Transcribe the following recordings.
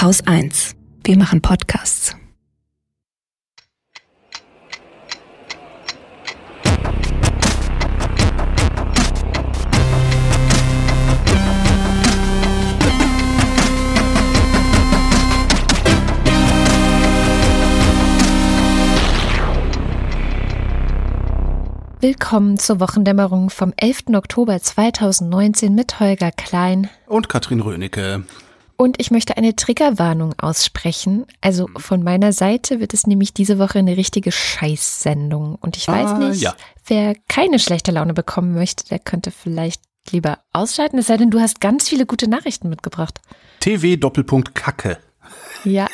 Haus 1. Wir machen Podcasts. Willkommen zur Wochendämmerung vom 11. Oktober 2019 mit Holger Klein und Katrin Rönecke. Und ich möchte eine Triggerwarnung aussprechen. Also mhm. von meiner Seite wird es nämlich diese Woche eine richtige Scheißsendung. Und ich weiß ah, nicht, ja. wer keine schlechte Laune bekommen möchte, der könnte vielleicht lieber ausschalten. Es sei denn, du hast ganz viele gute Nachrichten mitgebracht. TV Doppelpunkt Kacke. Ja.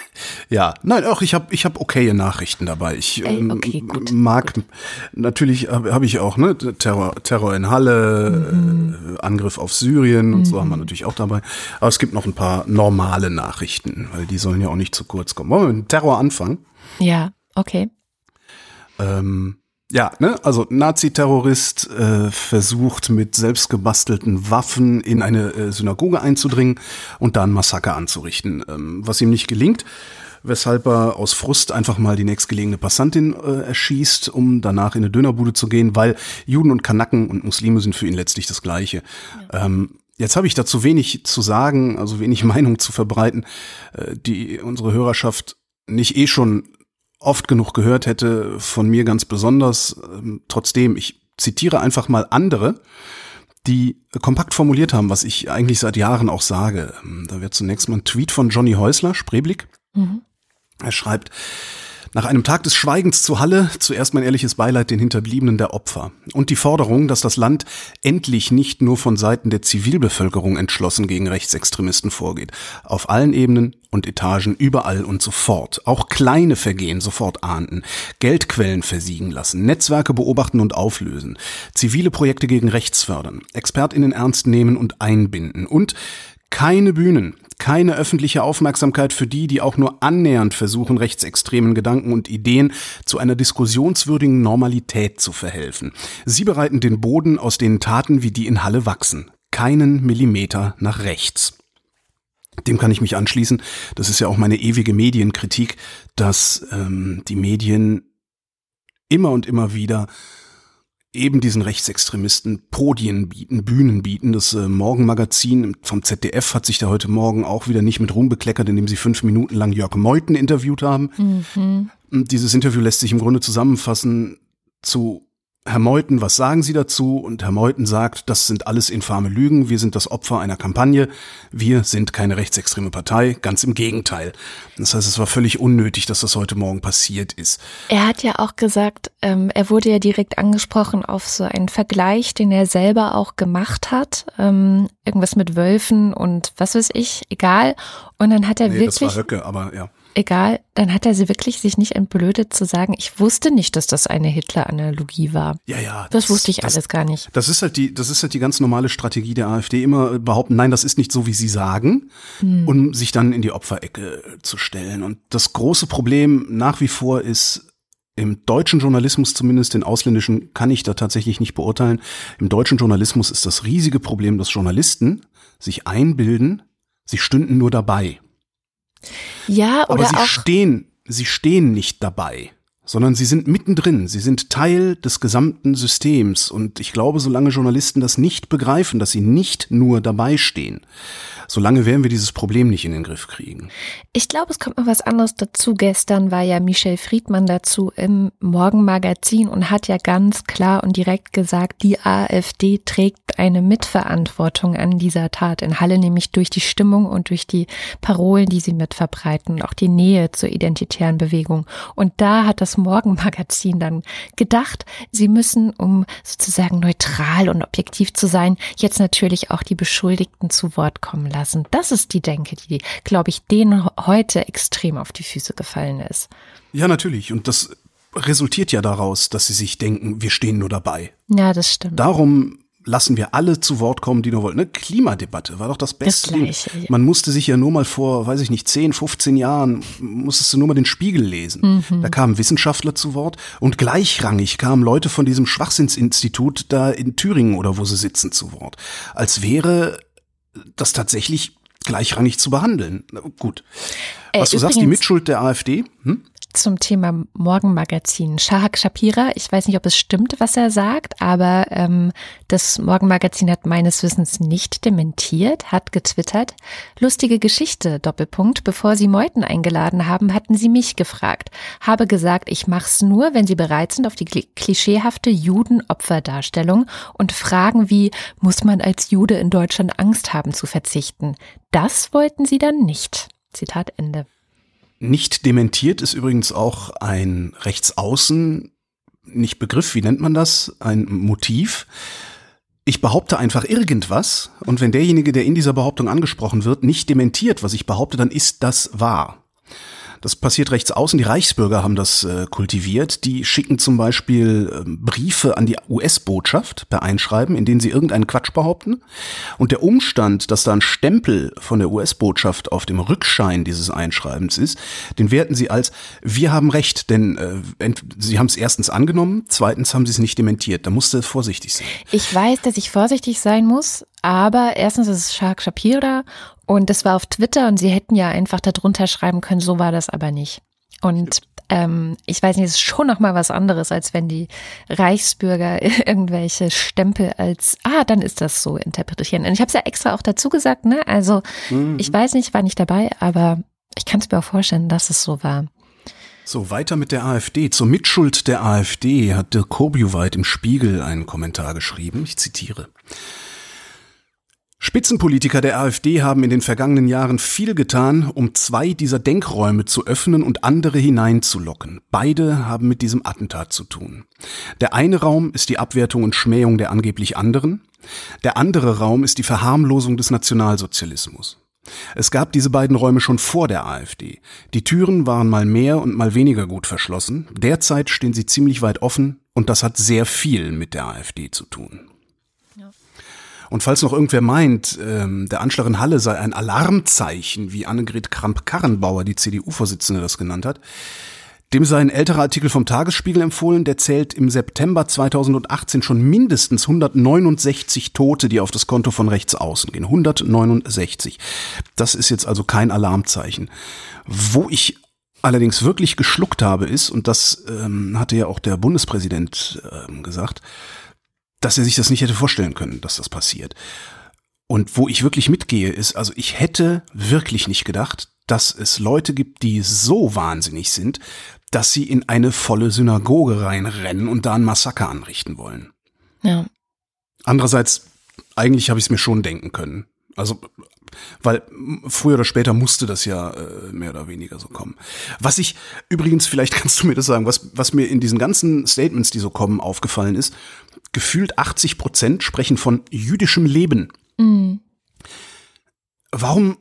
Ja, nein, auch ich habe ich hab okaye Nachrichten dabei. Ich Ey, ähm, okay, gut, mag gut. natürlich habe hab ich auch ne Terror Terror in Halle, mhm. äh, Angriff auf Syrien und mhm. so haben wir natürlich auch dabei. Aber es gibt noch ein paar normale Nachrichten, weil die sollen ja auch nicht zu kurz kommen. Wollen wir mit dem Terror anfangen? Ja, okay. Ähm, ja, ne, also Nazi-Terrorist äh, versucht mit selbstgebastelten Waffen in eine äh, Synagoge einzudringen und da ein Massaker anzurichten, ähm, was ihm nicht gelingt, weshalb er aus Frust einfach mal die nächstgelegene Passantin äh, erschießt, um danach in eine Dönerbude zu gehen, weil Juden und Kanaken und Muslime sind für ihn letztlich das Gleiche. Ja. Ähm, Jetzt habe ich dazu wenig zu sagen, also wenig Meinung zu verbreiten, äh, die unsere Hörerschaft nicht eh schon oft genug gehört hätte, von mir ganz besonders. Ähm, trotzdem, ich zitiere einfach mal andere, die kompakt formuliert haben, was ich eigentlich seit Jahren auch sage. Ähm, da wird zunächst mal ein Tweet von Johnny Häusler, Spreeblick. Mhm. Er schreibt, nach einem Tag des Schweigens zu Halle zuerst mein ehrliches Beileid den Hinterbliebenen der Opfer und die Forderung, dass das Land endlich nicht nur von Seiten der Zivilbevölkerung entschlossen gegen Rechtsextremisten vorgeht. Auf allen Ebenen und Etagen, überall und sofort. Auch kleine Vergehen sofort ahnden, Geldquellen versiegen lassen, Netzwerke beobachten und auflösen, zivile Projekte gegen rechts fördern, ExpertInnen ernst nehmen und einbinden und keine Bühnen, keine öffentliche Aufmerksamkeit für die, die auch nur annähernd versuchen, rechtsextremen Gedanken und Ideen zu einer diskussionswürdigen Normalität zu verhelfen. Sie bereiten den Boden, aus denen Taten wie die in Halle wachsen. Keinen Millimeter nach rechts. Dem kann ich mich anschließen. Das ist ja auch meine ewige Medienkritik, dass ähm, die Medien immer und immer wieder eben diesen Rechtsextremisten Podien bieten, Bühnen bieten. Das äh, Morgenmagazin vom ZDF hat sich da heute Morgen auch wieder nicht mit Ruhm bekleckert, indem sie fünf Minuten lang Jörg Meuthen interviewt haben. Mhm. Dieses Interview lässt sich im Grunde zusammenfassen zu Herr Meuthen, was sagen Sie dazu? Und Herr Meuthen sagt, das sind alles infame Lügen, wir sind das Opfer einer Kampagne, wir sind keine rechtsextreme Partei, ganz im Gegenteil. Das heißt, es war völlig unnötig, dass das heute Morgen passiert ist. Er hat ja auch gesagt, ähm, er wurde ja direkt angesprochen auf so einen Vergleich, den er selber auch gemacht hat, ähm, irgendwas mit Wölfen und was weiß ich, egal. Und dann hat er nee, wirklich. Das war Höcke, aber ja egal, dann hat er sie wirklich sich nicht entblödet zu sagen, ich wusste nicht, dass das eine Hitler-Analogie war. Ja, ja. Das, das wusste ich das, alles gar nicht. Das ist halt die, das ist halt die ganz normale Strategie der AfD, immer behaupten, nein, das ist nicht so, wie sie sagen, hm. um sich dann in die Opferecke zu stellen. Und das große Problem nach wie vor ist, im deutschen Journalismus zumindest, den ausländischen kann ich da tatsächlich nicht beurteilen. Im deutschen Journalismus ist das riesige Problem, dass Journalisten sich einbilden, sie stünden nur dabei. Ja, oder Aber sie auch stehen, sie stehen nicht dabei, sondern sie sind mittendrin. Sie sind Teil des gesamten Systems. Und ich glaube, solange Journalisten das nicht begreifen, dass sie nicht nur dabei stehen, solange werden wir dieses Problem nicht in den Griff kriegen. Ich glaube, es kommt noch was anderes dazu. Gestern war ja Michel Friedmann dazu im Morgenmagazin und hat ja ganz klar und direkt gesagt, die AfD trägt eine Mitverantwortung an dieser Tat in Halle, nämlich durch die Stimmung und durch die Parolen, die sie mitverbreiten und auch die Nähe zur identitären Bewegung. Und da hat das Morgenmagazin dann gedacht, sie müssen, um sozusagen neutral und objektiv zu sein, jetzt natürlich auch die Beschuldigten zu Wort kommen lassen. Das ist die Denke, die, glaube ich, denen heute extrem auf die Füße gefallen ist. Ja, natürlich. Und das resultiert ja daraus, dass sie sich denken, wir stehen nur dabei. Ja, das stimmt. Darum lassen wir alle zu Wort kommen, die nur wollen. Ne? Klimadebatte war doch das Beste. Das Gleiche, ja. Man musste sich ja nur mal vor, weiß ich nicht, 10, 15 Jahren, musstest du nur mal den Spiegel lesen. Mhm. Da kamen Wissenschaftler zu Wort und gleichrangig kamen Leute von diesem Schwachsinnsinstitut da in Thüringen oder wo sie sitzen zu Wort. Als wäre das tatsächlich gleichrangig zu behandeln. Gut. Äh, Was du sagst, die übrigens- Mitschuld der AfD? Hm? Zum Thema Morgenmagazin. Shahak Shapira, ich weiß nicht, ob es stimmt, was er sagt, aber ähm, das Morgenmagazin hat meines Wissens nicht dementiert, hat getwittert. Lustige Geschichte, Doppelpunkt. Bevor Sie Meuthen eingeladen haben, hatten Sie mich gefragt. Habe gesagt, ich mach's nur, wenn Sie bereit sind auf die kli- klischeehafte Judenopferdarstellung und Fragen wie, muss man als Jude in Deutschland Angst haben zu verzichten? Das wollten Sie dann nicht. Zitat Ende. Nicht dementiert ist übrigens auch ein Rechtsaußen, nicht Begriff, wie nennt man das? Ein Motiv. Ich behaupte einfach irgendwas und wenn derjenige, der in dieser Behauptung angesprochen wird, nicht dementiert, was ich behaupte, dann ist das wahr. Das passiert rechts außen. Die Reichsbürger haben das äh, kultiviert. Die schicken zum Beispiel ähm, Briefe an die US-Botschaft per Einschreiben, in denen sie irgendeinen Quatsch behaupten. Und der Umstand, dass da ein Stempel von der US-Botschaft auf dem Rückschein dieses Einschreibens ist, den werten sie als wir haben recht, denn äh, sie haben es erstens angenommen, zweitens haben sie es nicht dementiert. Da musst du vorsichtig sein. Ich weiß, dass ich vorsichtig sein muss, aber erstens ist es Shark Shapira und das war auf Twitter und sie hätten ja einfach darunter schreiben können, so war das aber nicht. Und ähm, ich weiß nicht, es ist schon noch mal was anderes, als wenn die Reichsbürger irgendwelche Stempel als, ah, dann ist das so interpretieren. Und ich habe es ja extra auch dazu gesagt, ne? Also ich weiß nicht, war nicht dabei, aber ich kann es mir auch vorstellen, dass es so war. So, weiter mit der AfD. Zur Mitschuld der AfD hat Dirk Korbioweit im Spiegel einen Kommentar geschrieben. Ich zitiere. Spitzenpolitiker der AfD haben in den vergangenen Jahren viel getan, um zwei dieser Denkräume zu öffnen und andere hineinzulocken. Beide haben mit diesem Attentat zu tun. Der eine Raum ist die Abwertung und Schmähung der angeblich anderen. Der andere Raum ist die Verharmlosung des Nationalsozialismus. Es gab diese beiden Räume schon vor der AfD. Die Türen waren mal mehr und mal weniger gut verschlossen. Derzeit stehen sie ziemlich weit offen und das hat sehr viel mit der AfD zu tun. Und falls noch irgendwer meint, ähm, der Anschlag in Halle sei ein Alarmzeichen, wie Annegret Kramp-Karrenbauer, die CDU-Vorsitzende, das genannt hat, dem sei ein älterer Artikel vom Tagesspiegel empfohlen, der zählt im September 2018 schon mindestens 169 Tote, die auf das Konto von rechts außen gehen. 169. Das ist jetzt also kein Alarmzeichen. Wo ich allerdings wirklich geschluckt habe, ist, und das ähm, hatte ja auch der Bundespräsident ähm, gesagt, dass er sich das nicht hätte vorstellen können, dass das passiert. Und wo ich wirklich mitgehe, ist, also ich hätte wirklich nicht gedacht, dass es Leute gibt, die so wahnsinnig sind, dass sie in eine volle Synagoge reinrennen und da ein Massaker anrichten wollen. Ja. Andererseits, eigentlich habe ich es mir schon denken können. Also, weil früher oder später musste das ja äh, mehr oder weniger so kommen. Was ich übrigens, vielleicht kannst du mir das sagen, was, was mir in diesen ganzen Statements, die so kommen, aufgefallen ist, gefühlt 80 Prozent sprechen von jüdischem Leben. Mhm. Warum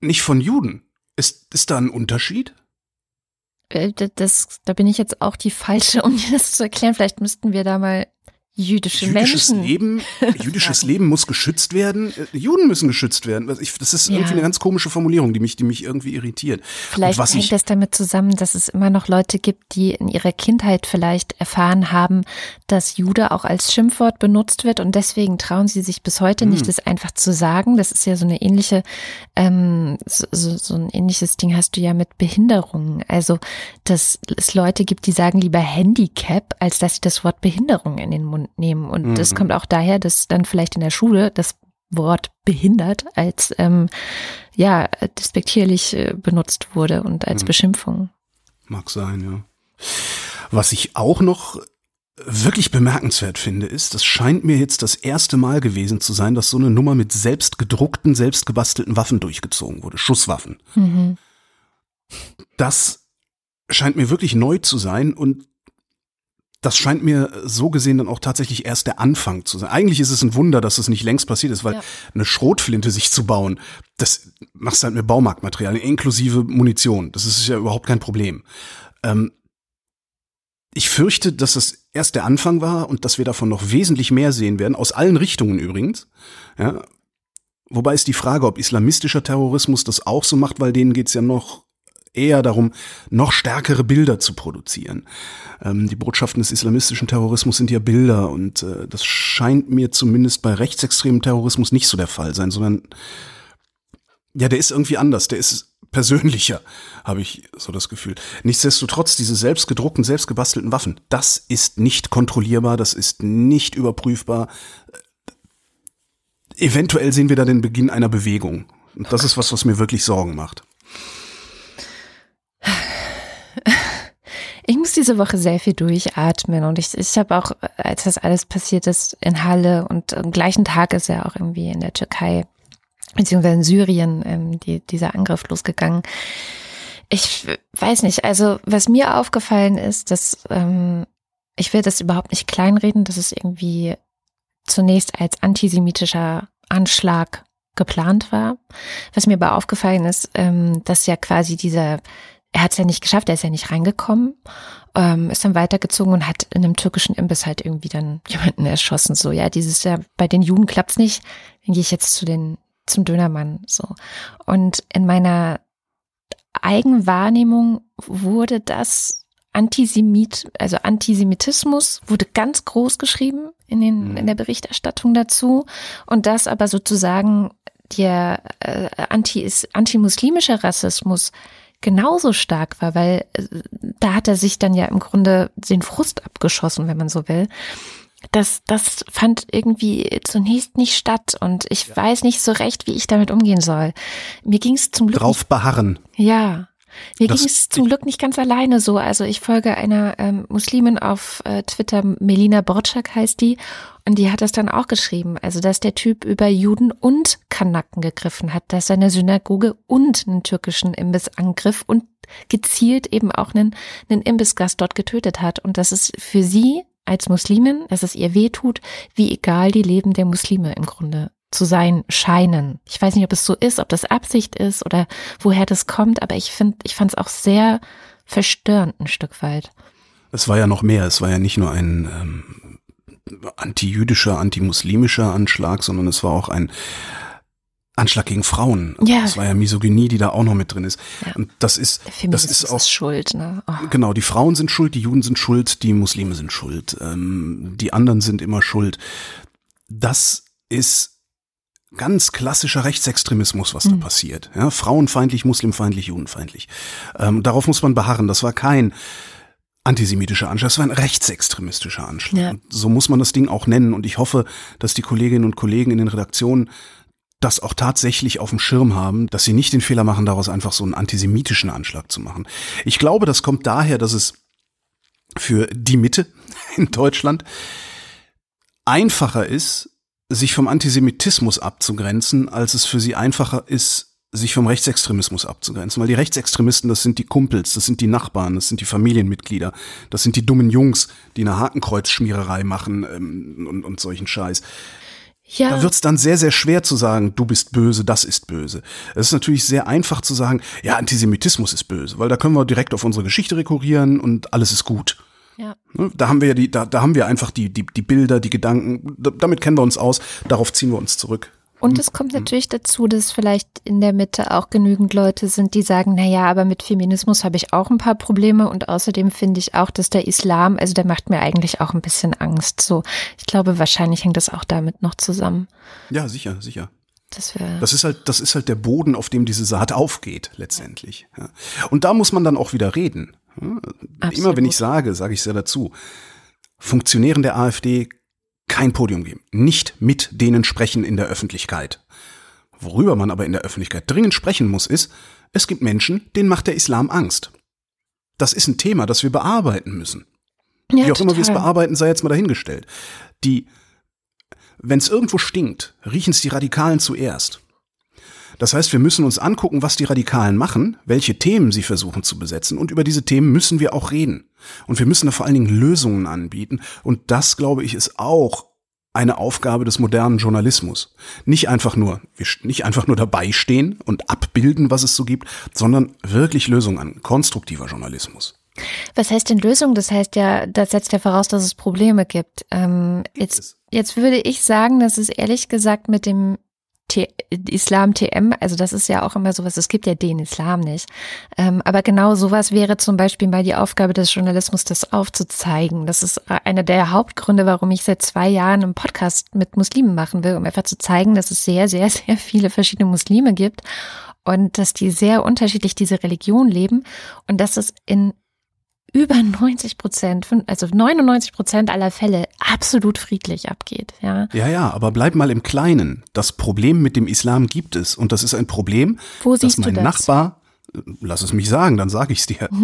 nicht von Juden? Ist, ist da ein Unterschied? Äh, Das, da bin ich jetzt auch die falsche, um dir das zu erklären. Vielleicht müssten wir da mal jüdische Jüdisches Menschen. Leben, jüdisches Leben muss geschützt werden. Juden müssen geschützt werden. Ich- Das ist Ja. irgendwie eine ganz komische Formulierung, die mich, die mich irgendwie irritiert. Vielleicht hängt das damit zusammen, dass es immer noch Leute gibt, die in ihrer Kindheit vielleicht erfahren haben, dass Jude auch als Schimpfwort benutzt wird und deswegen trauen sie sich bis heute Hm. nicht, das einfach zu sagen. Das ist ja so eine ähnliche, ähm, so, so ein ähnliches Ding hast du ja mit Behinderungen. Also, dass es Leute gibt, die sagen lieber Handicap, als dass sie das Wort Behinderung in den Mund nehmen. Und das Mhm. kommt auch daher, dass dann vielleicht in der Schule das Wort behindert als ähm, ja despektierlich äh, benutzt wurde und als Mhm. Beschimpfung. Mag sein, ja. Was ich auch noch wirklich bemerkenswert finde, ist, das scheint mir jetzt das erste Mal gewesen zu sein, dass so eine Nummer mit selbst gedruckten, selbst gebastelten Waffen durchgezogen wurde. Schusswaffen. Mhm. Das scheint mir wirklich neu zu sein und das scheint mir so gesehen dann auch tatsächlich erst der Anfang zu sein. Eigentlich ist es ein Wunder, dass es nicht längst passiert ist, weil Ja. eine Schrotflinte sich zu bauen, das machst du halt mit Baumarktmaterialien inklusive Munition. Das ist ja überhaupt kein Problem. Ähm, ich fürchte, dass es erst der Anfang war und dass wir davon noch wesentlich mehr sehen werden, aus allen Richtungen übrigens. Ja. Wobei ist die Frage, ob islamistischer Terrorismus das auch so macht, weil denen geht's ja noch eher darum, noch stärkere Bilder zu produzieren. Ähm, die Botschaften des islamistischen Terrorismus sind ja Bilder und äh, das scheint mir zumindest bei rechtsextremem Terrorismus nicht so der Fall sein, sondern Ja, der ist irgendwie anders. Der ist persönlicher, habe ich so das Gefühl. Nichtsdestotrotz, diese selbstgedruckten, selbstgebastelten Waffen, das ist nicht kontrollierbar, das ist nicht überprüfbar. Eventuell sehen wir da den Beginn einer Bewegung. Und das ist was, was mir wirklich Sorgen macht. Ich muss diese Woche sehr viel durchatmen und ich, ich habe auch, als das alles passiert ist in Halle und am gleichen Tag ist ja auch irgendwie in der Türkei beziehungsweise in Syrien ähm, die, dieser Angriff losgegangen. Ich weiß nicht, also was mir aufgefallen ist, dass ähm, ich will das überhaupt nicht kleinreden, dass es irgendwie zunächst als antisemitischer Anschlag geplant war. Was mir aber aufgefallen ist, ähm, dass ja quasi dieser, er hat es ja nicht geschafft, er ist ja nicht reingekommen, ähm, ist dann weitergezogen und hat in einem türkischen Imbiss halt irgendwie dann jemanden erschossen. So, ja, dieses ja, bei den Juden klappt's nicht, dann gehe ich jetzt zu den, zum Dönermann. So. Und in meiner Eigenwahrnehmung wurde das Antisemit, also Antisemitismus wurde ganz groß geschrieben in, den, mhm. in der Berichterstattung dazu und das aber sozusagen der äh, anti antimuslimische Rassismus genauso stark war, weil äh, da hat er sich dann ja im Grunde den Frust abgeschossen, wenn man so will. Das, das fand irgendwie zunächst nicht statt und ich ja. weiß nicht so recht, wie ich damit umgehen soll. Mir ging es zum Glück. Drauf beharren. Ja, mir ging es zum Glück nicht ganz alleine so. Also ich folge einer ähm, Muslimin auf äh, Twitter, Melina Borczak heißt die, und die hat das dann auch geschrieben. Also dass der Typ über Juden und Kanaken gegriffen hat, dass seine Synagoge und einen türkischen Imbiss angriff und gezielt eben auch einen, einen Imbissgast dort getötet hat. Und dass es für sie als Muslimin, dass es ihr weh tut, wie egal die Leben der Muslime im Grunde zu sein scheinen. Ich weiß nicht, ob es so ist, ob das Absicht ist oder woher das kommt, aber ich finde, ich fand es auch sehr verstörend ein Stück weit. Es war ja noch mehr. Es war ja nicht nur ein ähm, antijüdischer, antimuslimischer Anschlag, sondern es war auch ein Anschlag gegen Frauen. Ja. Das war ja Misogynie, die da auch noch mit drin ist. Ja. Und das ist, das ist auch schuld. Ne? Oh. Genau, die Frauen sind schuld, die Juden sind schuld, die Muslime sind schuld, ähm, die anderen sind immer schuld. Das ist ganz klassischer Rechtsextremismus, was mhm. da passiert. Ja, frauenfeindlich, muslimfeindlich, judenfeindlich. Ähm, darauf muss man beharren. Das war kein antisemitischer Anschlag, das war ein rechtsextremistischer Anschlag. Ja. So muss man das Ding auch nennen. Und ich hoffe, dass die Kolleginnen und Kollegen in den Redaktionen das auch tatsächlich auf dem Schirm haben, dass sie nicht den Fehler machen, daraus einfach so einen antisemitischen Anschlag zu machen. Ich glaube, das kommt daher, dass es für die Mitte in Deutschland einfacher ist, sich vom Antisemitismus abzugrenzen, als es für sie einfacher ist, sich vom Rechtsextremismus abzugrenzen. Weil die Rechtsextremisten, das sind die Kumpels, das sind die Nachbarn, das sind die Familienmitglieder, das sind die dummen Jungs, die eine Hakenkreuzschmiererei machen ähm, und, und solchen Scheiß. Ja. Da wird's dann sehr, sehr schwer zu sagen, du bist böse, das ist böse. Es ist natürlich sehr einfach zu sagen, ja, Antisemitismus ist böse, weil da können wir direkt auf unsere Geschichte rekurrieren und alles ist gut. Ja. Ne, da haben wir ja die, da, da haben wir einfach die, die, die Bilder, die Gedanken, damit kennen wir uns aus, darauf ziehen wir uns zurück. Und hm. es kommt natürlich dazu, dass vielleicht in der Mitte auch genügend Leute sind, die sagen, na ja, aber mit Feminismus habe ich auch ein paar Probleme und außerdem finde ich auch, dass der Islam, also der macht mir eigentlich auch ein bisschen Angst. So, ich glaube, wahrscheinlich hängt das auch damit noch zusammen. Ja, sicher, sicher. Das, das ist halt, das ist halt der Boden, auf dem diese Saat aufgeht, letztendlich. Ja. Und da muss man dann auch wieder reden. Absolut. Immer wenn ich sage, sage ich es ja dazu, Funktionären der AfD kein Podium geben, nicht mit denen sprechen in der Öffentlichkeit. Worüber man aber in der Öffentlichkeit dringend sprechen muss, ist, es gibt Menschen, denen macht der Islam Angst. Das ist ein Thema, das wir bearbeiten müssen. Ja, Wie auch total. immer wir es bearbeiten, sei jetzt mal dahingestellt. Die, wenn es irgendwo stinkt, riechen es die Radikalen zuerst. Das heißt, wir müssen uns angucken, was die Radikalen machen, welche Themen sie versuchen zu besetzen und über diese Themen müssen wir auch reden. Und wir müssen da vor allen Dingen Lösungen anbieten und das, glaube ich, ist auch eine Aufgabe des modernen Journalismus. Nicht einfach nur, nicht einfach nur dabei stehen und abbilden, was es so gibt, sondern wirklich Lösungen an. Konstruktiver Journalismus. Was heißt denn Lösung? Das heißt ja, das setzt ja voraus, dass es Probleme gibt. Ähm, jetzt, jetzt würde ich sagen, dass es ehrlich gesagt mit dem Islam TM, also das ist ja auch immer sowas, es gibt ja den Islam nicht. Ähm, aber genau sowas wäre zum Beispiel mal die Aufgabe des Journalismus, das aufzuzeigen. Das ist einer der Hauptgründe, warum ich seit zwei Jahren einen Podcast mit Muslimen machen will, um einfach zu zeigen, dass es sehr, sehr, sehr viele verschiedene Muslime gibt und dass die sehr unterschiedlich diese Religion leben und dass es in über 90 Prozent, also 99 Prozent aller Fälle absolut friedlich abgeht. Ja. ja, ja, aber bleib mal im Kleinen. Das Problem mit dem Islam gibt es und das ist ein Problem, Wo dass mein das? Nachbar, lass es mich sagen, dann sage ich es dir.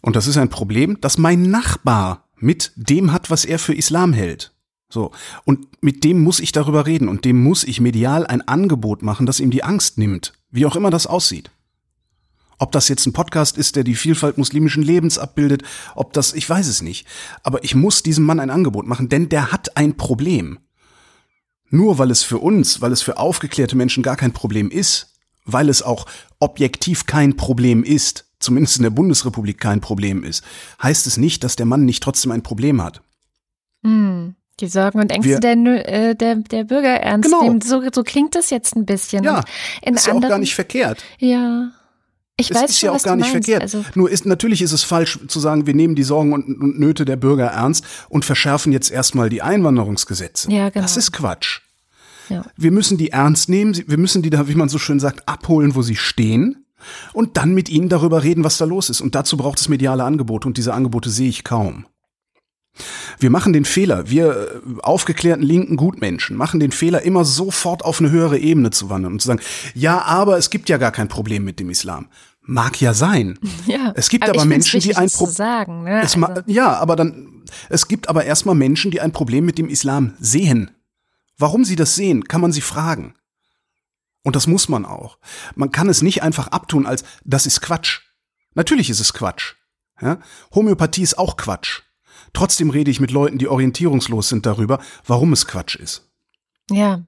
Und das ist ein Problem, dass mein Nachbar mit dem hat, was er für Islam hält. So. Und mit dem muss ich darüber reden und dem muss ich medial ein Angebot machen, das ihm die Angst nimmt. Wie auch immer das aussieht. Ob das jetzt ein Podcast ist, der die Vielfalt muslimischen Lebens abbildet, ob das, ich weiß es nicht. Aber ich muss diesem Mann ein Angebot machen, denn der hat ein Problem. Nur weil es für uns, weil es für aufgeklärte Menschen gar kein Problem ist, weil es auch objektiv kein Problem ist, zumindest in der Bundesrepublik kein Problem ist, heißt es nicht, dass der Mann nicht trotzdem ein Problem hat. Hm. Die Sorgen und Ängste Wir- der, äh, der, der Bürger ernst Genau. nehmen. So, so klingt das jetzt ein bisschen. Ja, in ist ja auch anderen, gar nicht verkehrt. Ja. Ich Es weiß ist schon, ja auch gar nicht meinst. verkehrt. Also, Nur ist natürlich ist es falsch zu sagen, wir nehmen die Sorgen und, und Nöte der Bürger ernst und verschärfen jetzt erstmal die Einwanderungsgesetze. Ja, genau. Das ist Quatsch. ja. Wir müssen die ernst nehmen, wir müssen die da, wie man so schön sagt, abholen, wo sie stehen und dann mit ihnen darüber reden, was da los ist. Und dazu braucht es mediale Angebote und diese Angebote sehe ich kaum. Wir machen den Fehler, wir äh, aufgeklärten linken Gutmenschen machen den Fehler, immer sofort auf eine höhere Ebene zu wandern und zu sagen, ja, aber es gibt ja gar kein Problem mit dem Islam. Mag ja sein. ja. Es gibt aber, aber Menschen, die ein das zu Pro- sagen. Ne? Also, ja, aber dann, es gibt aber erstmal Menschen, die ein Problem mit dem Islam sehen. Warum sie das sehen, kann man sie fragen. Und das muss man auch. Man kann es nicht einfach abtun als, das ist Quatsch. Natürlich ist es Quatsch. Ja? Homöopathie ist auch Quatsch. Trotzdem rede ich mit Leuten, die orientierungslos sind darüber, warum es Quatsch ist. ja.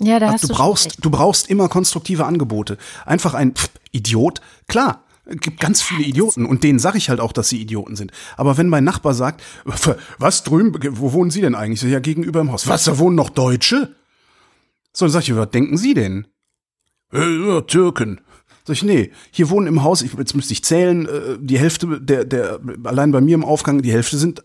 Ja, da hast du du, brauchst, recht. du brauchst immer konstruktive Angebote. Einfach ein Pff, Idiot, klar. Es gibt ganz viele Idioten und denen sage ich halt auch, dass sie Idioten sind. Aber wenn mein Nachbar sagt, was drüben, wo wohnen Sie denn eigentlich? So, ja, gegenüber im Haus. Was, da wohnen noch Deutsche? So, dann sag ich, was denken Sie denn? Äh, ja, Türken. Sag ich, nee, hier wohnen im Haus, ich, jetzt müsste ich zählen, äh, die Hälfte der, der, allein bei mir im Aufgang, die Hälfte sind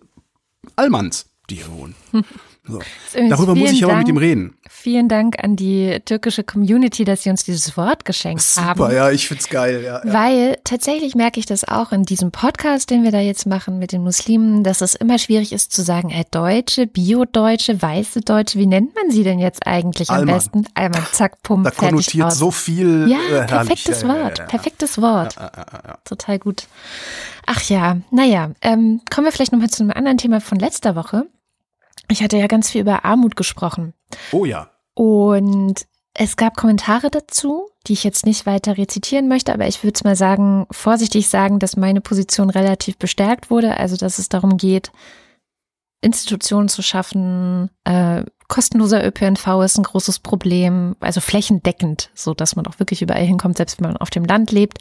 Almans, die hier wohnen. So. Darüber muss ich aber mit Dank- ihm reden. Vielen Dank an die türkische Community, dass sie uns dieses Wort geschenkt haben. Super, ja, ich find's geil, ja. ja. Weil tatsächlich merke ich das auch in diesem Podcast, den wir da jetzt machen mit den Muslimen, dass es immer schwierig ist zu sagen, äh, Deutsche, Bio-Deutsche, weiße Deutsche, wie nennt man sie denn jetzt eigentlich am Alman. besten? Alman, zack, pum, Da konnotiert so viel. Ja, äh, perfektes Wort, ja. perfektes Wort. Total gut. Ach ja, naja, ähm, kommen wir vielleicht nochmal zu einem anderen Thema von letzter Woche. Ich hatte ja ganz viel über Armut gesprochen. Oh ja. Und es gab Kommentare dazu, die ich jetzt nicht weiter rezitieren möchte, aber ich würde es mal sagen, vorsichtig sagen, dass meine Position relativ bestärkt wurde. Also, dass es darum geht, Institutionen zu schaffen. Äh, kostenloser ÖPNV ist ein großes Problem, also flächendeckend, so dass man auch wirklich überall hinkommt, selbst wenn man auf dem Land lebt.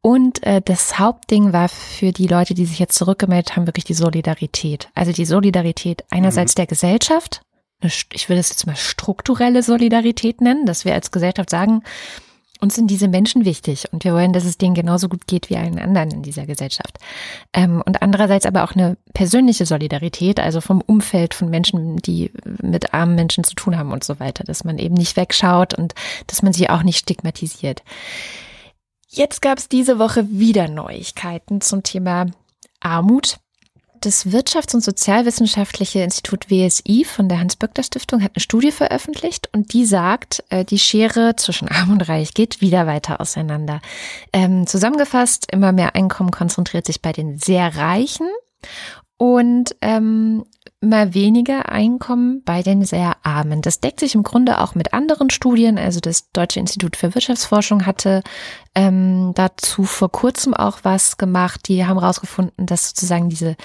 Und äh, das Hauptding war für die Leute, die sich jetzt zurückgemeldet haben, wirklich die Solidarität. Also die Solidarität einerseits der Gesellschaft, ich würde es jetzt mal strukturelle Solidarität nennen, dass wir als Gesellschaft sagen, uns sind diese Menschen wichtig und wir wollen, dass es denen genauso gut geht wie allen anderen in dieser Gesellschaft. Ähm, und andererseits aber auch eine persönliche Solidarität, also vom Umfeld von Menschen, die mit armen Menschen zu tun haben und so weiter, dass man eben nicht wegschaut und dass man sie auch nicht stigmatisiert. Jetzt gab es diese Woche wieder Neuigkeiten zum Thema Armut. Das Wirtschafts- und Sozialwissenschaftliche Institut WSI von der Hans-Böckler-Stiftung hat eine Studie veröffentlicht und die sagt, äh, die Schere zwischen Arm und Reich geht wieder weiter auseinander. Ähm, zusammengefasst, immer mehr Einkommen konzentriert sich bei den sehr Reichen und ähm, immer weniger Einkommen bei den sehr Armen. Das deckt sich im Grunde auch mit anderen Studien. Also das Deutsche Institut für Wirtschaftsforschung hatte ähm, dazu vor kurzem auch was gemacht. Die haben herausgefunden, dass sozusagen diese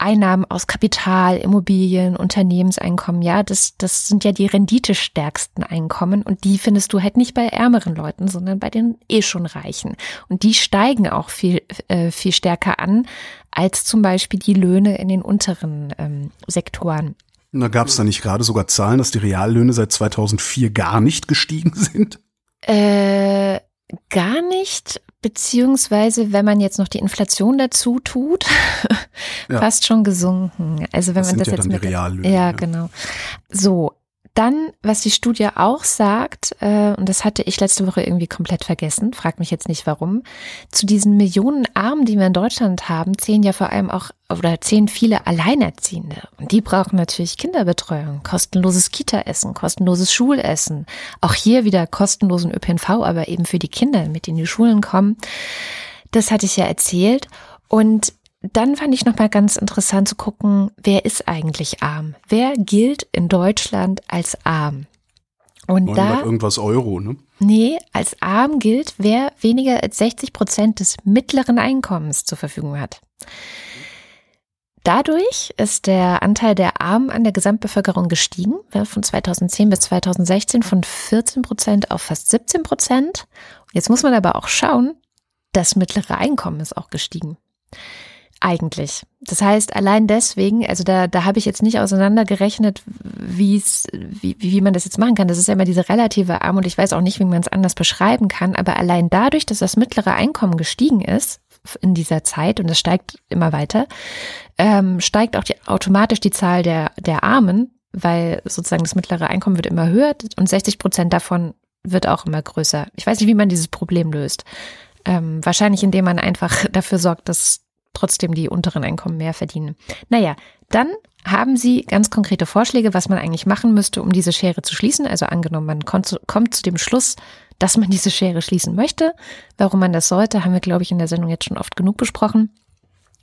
Einnahmen aus Kapital, Immobilien, Unternehmenseinkommen, ja, das, das sind ja die renditestärksten Einkommen und die findest du halt nicht bei ärmeren Leuten, sondern bei den eh schon Reichen. Und die steigen auch viel, äh, viel stärker an als zum Beispiel die Löhne in den unteren ähm, Sektoren. Da gab es da nicht gerade sogar Zahlen, dass die Reallöhne seit 2004 gar nicht gestiegen sind? Äh, gar nicht, beziehungsweise wenn man jetzt noch die Inflation dazu tut, ja. fast schon gesunken. Also wenn das man das ja jetzt mit ja, ja, genau. So, dann, was die Studie auch sagt, äh, und das hatte ich letzte Woche irgendwie komplett vergessen, frag mich jetzt nicht warum, zu diesen Millionen Armen, die wir in Deutschland haben, zählen ja vor allem auch, oder zählen viele Alleinerziehende. Und die brauchen natürlich Kinderbetreuung, kostenloses Kita-Essen, kostenloses Schulessen. Auch hier wieder kostenlosen ÖPNV, aber eben für die Kinder, mit denen die Schulen kommen. Das hatte ich ja erzählt. Und dann fand ich nochmal ganz interessant zu gucken, wer ist eigentlich arm? Wer gilt in Deutschland als arm? Und da irgendwas Euro, ne? Nee, als arm gilt, wer weniger als 60 Prozent des mittleren Einkommens zur Verfügung hat. Dadurch ist der Anteil der Armen an der Gesamtbevölkerung gestiegen, von 2010 bis 2016 von 14 Prozent auf fast 17 Prozent. Jetzt muss man aber auch schauen, das mittlere Einkommen ist auch gestiegen. Eigentlich. Das heißt, allein deswegen, also da, da habe ich jetzt nicht auseinandergerechnet, wie es, wie, wie man das jetzt machen kann. Das ist ja immer diese relative Armut. Ich weiß auch nicht, wie man es anders beschreiben kann. Aber allein dadurch, dass das mittlere Einkommen gestiegen ist in dieser Zeit und es steigt immer weiter, ähm, steigt auch die, automatisch die Zahl der, der Armen, weil sozusagen das mittlere Einkommen wird immer höher und 60 Prozent davon wird auch immer größer. Ich weiß nicht, wie man dieses Problem löst. Ähm, wahrscheinlich, indem man einfach dafür sorgt, dass trotzdem die unteren Einkommen mehr verdienen. Naja, dann haben Sie ganz konkrete Vorschläge, was man eigentlich machen müsste, um diese Schere zu schließen. Also angenommen, man kommt zu, dem Schluss, dass man diese Schere schließen möchte. Warum man das sollte, haben wir, glaube ich, in der Sendung jetzt schon oft genug besprochen.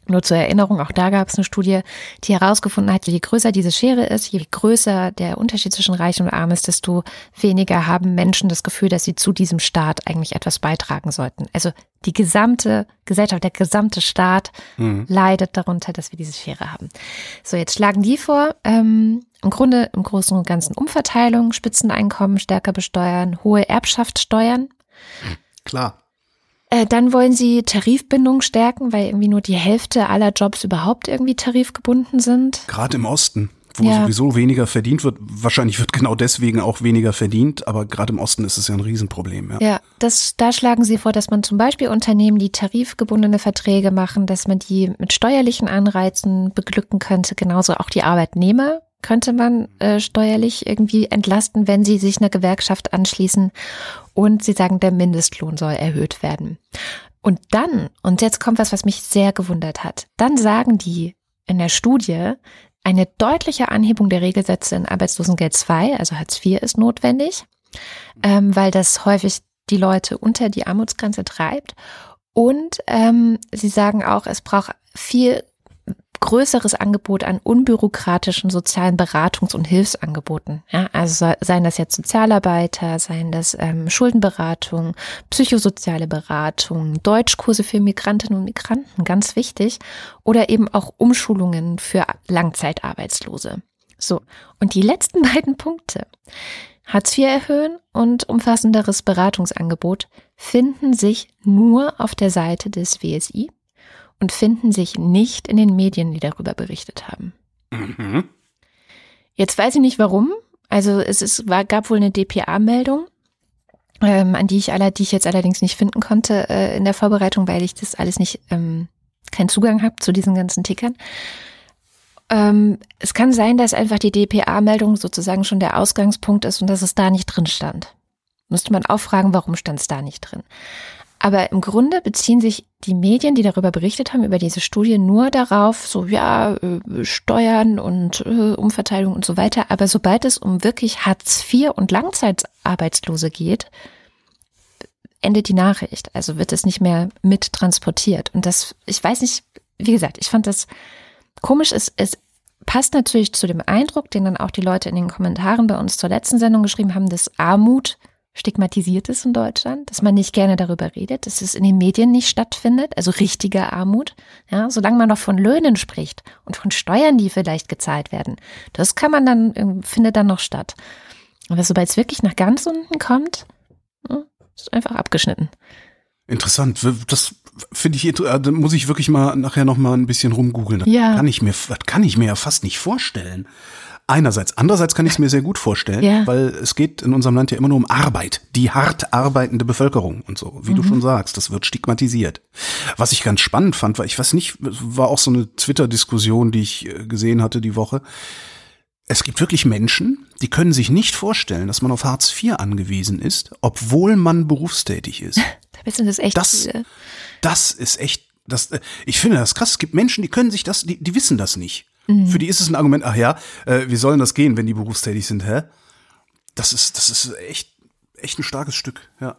Nur zur Erinnerung, auch da gab es eine Studie, die herausgefunden hat, je größer diese Schere ist, je größer der Unterschied zwischen Reich und Arm ist, desto weniger haben Menschen das Gefühl, dass sie zu diesem Staat eigentlich etwas beitragen sollten. Also die gesamte Gesellschaft, der gesamte Staat mhm. leidet darunter, dass wir diese Schere haben. So, jetzt schlagen die vor, ähm, im Grunde im Großen und Ganzen Umverteilung, Spitzeneinkommen stärker besteuern, hohe Erbschaftssteuern. Klar. Äh, dann wollen sie Tarifbindung stärken, weil irgendwie nur die Hälfte aller Jobs überhaupt irgendwie tarifgebunden sind. Gerade im Osten, wo ja. sowieso weniger verdient wird. Wahrscheinlich wird genau deswegen auch weniger verdient, aber gerade im Osten ist es ja ein Riesenproblem. Ja, ja das, da schlagen sie vor, dass man zum Beispiel Unternehmen, die tarifgebundene Verträge machen, dass man die mit steuerlichen Anreizen beglücken könnte, genauso auch die Arbeitnehmer könnte man äh, steuerlich irgendwie entlasten, wenn sie sich einer Gewerkschaft anschließen. Und sie sagen, der Mindestlohn soll erhöht werden. Und dann, und jetzt kommt was, was mich sehr gewundert hat, dann sagen die in der Studie, eine deutliche Anhebung der Regelsätze in Arbeitslosengeld 2, also Hartz IV, ist notwendig, ähm, weil das häufig die Leute unter die Armutsgrenze treibt. Und ähm, sie sagen auch, es braucht viel größeres Angebot an unbürokratischen sozialen Beratungs- und Hilfsangeboten. Ja, also seien das jetzt Sozialarbeiter, seien das ähm, Schuldenberatung, psychosoziale Beratung, Deutschkurse für Migrantinnen und Migranten, ganz wichtig, oder eben auch Umschulungen für Langzeitarbeitslose. So, und die letzten beiden Punkte, Hartz IV erhöhen und umfassenderes Beratungsangebot, finden sich nur auf der Seite des WSI und finden sich nicht in den Medien, die darüber berichtet haben. Mhm. Jetzt weiß ich nicht warum. Also es ist, war, gab wohl eine DPA-Meldung, ähm, an die ich aller, die ich jetzt allerdings nicht finden konnte äh, in der Vorbereitung, weil ich das alles nicht ähm, keinen Zugang habe zu diesen ganzen Tickern. Ähm, es kann sein, dass einfach die DPA-Meldung sozusagen schon der Ausgangspunkt ist und dass es da nicht drin stand. Müsste man auch fragen, warum stand es da nicht drin. Aber im Grunde beziehen sich die Medien, die darüber berichtet haben, über diese Studie, nur darauf, so ja, äh, Steuern und äh, Umverteilung und so weiter. Aber sobald es um wirklich Hartz IV und Langzeitarbeitslose geht, endet die Nachricht. Also wird es nicht mehr mit transportiert. Und das, ich weiß nicht, wie gesagt, ich fand das komisch. Es, es passt natürlich zu dem Eindruck, den dann auch die Leute in den Kommentaren bei uns zur letzten Sendung geschrieben haben, dass Armut stigmatisiert ist in Deutschland, dass man nicht gerne darüber redet, dass es in den Medien nicht stattfindet, also richtige Armut. Ja, solange man noch von Löhnen spricht und von Steuern, die vielleicht gezahlt werden, das kann man dann, ähm, findet dann noch statt. Aber sobald es wirklich nach ganz unten kommt, ist einfach abgeschnitten. Interessant. Das finde ich, äh, da muss ich wirklich mal nachher noch mal ein bisschen rumgoogeln. Das Ja. kann ich mir, das kann ich mir ja fast nicht vorstellen. Einerseits. Andererseits kann ich es mir sehr gut vorstellen, Ja. weil es geht in unserem Land ja immer nur um Arbeit. Die hart arbeitende Bevölkerung und so. Wie du Mhm. schon sagst, das wird stigmatisiert. Was ich ganz spannend fand, war, ich weiß nicht, war auch so eine Twitter-Diskussion, die ich äh, gesehen hatte die Woche. Es gibt wirklich Menschen, die können sich nicht vorstellen, dass man auf Hartz IV angewiesen ist, obwohl man berufstätig ist. Da wissen das echt Das- viele. Das ist echt, das, äh, ich finde das krass. Es gibt Menschen, die können sich das, die, die wissen das nicht. Mhm. Für die ist es ein Argument, ach ja, äh, wie sollen das gehen, wenn die berufstätig sind, hä? Das ist, das ist echt, echt ein starkes Stück, ja.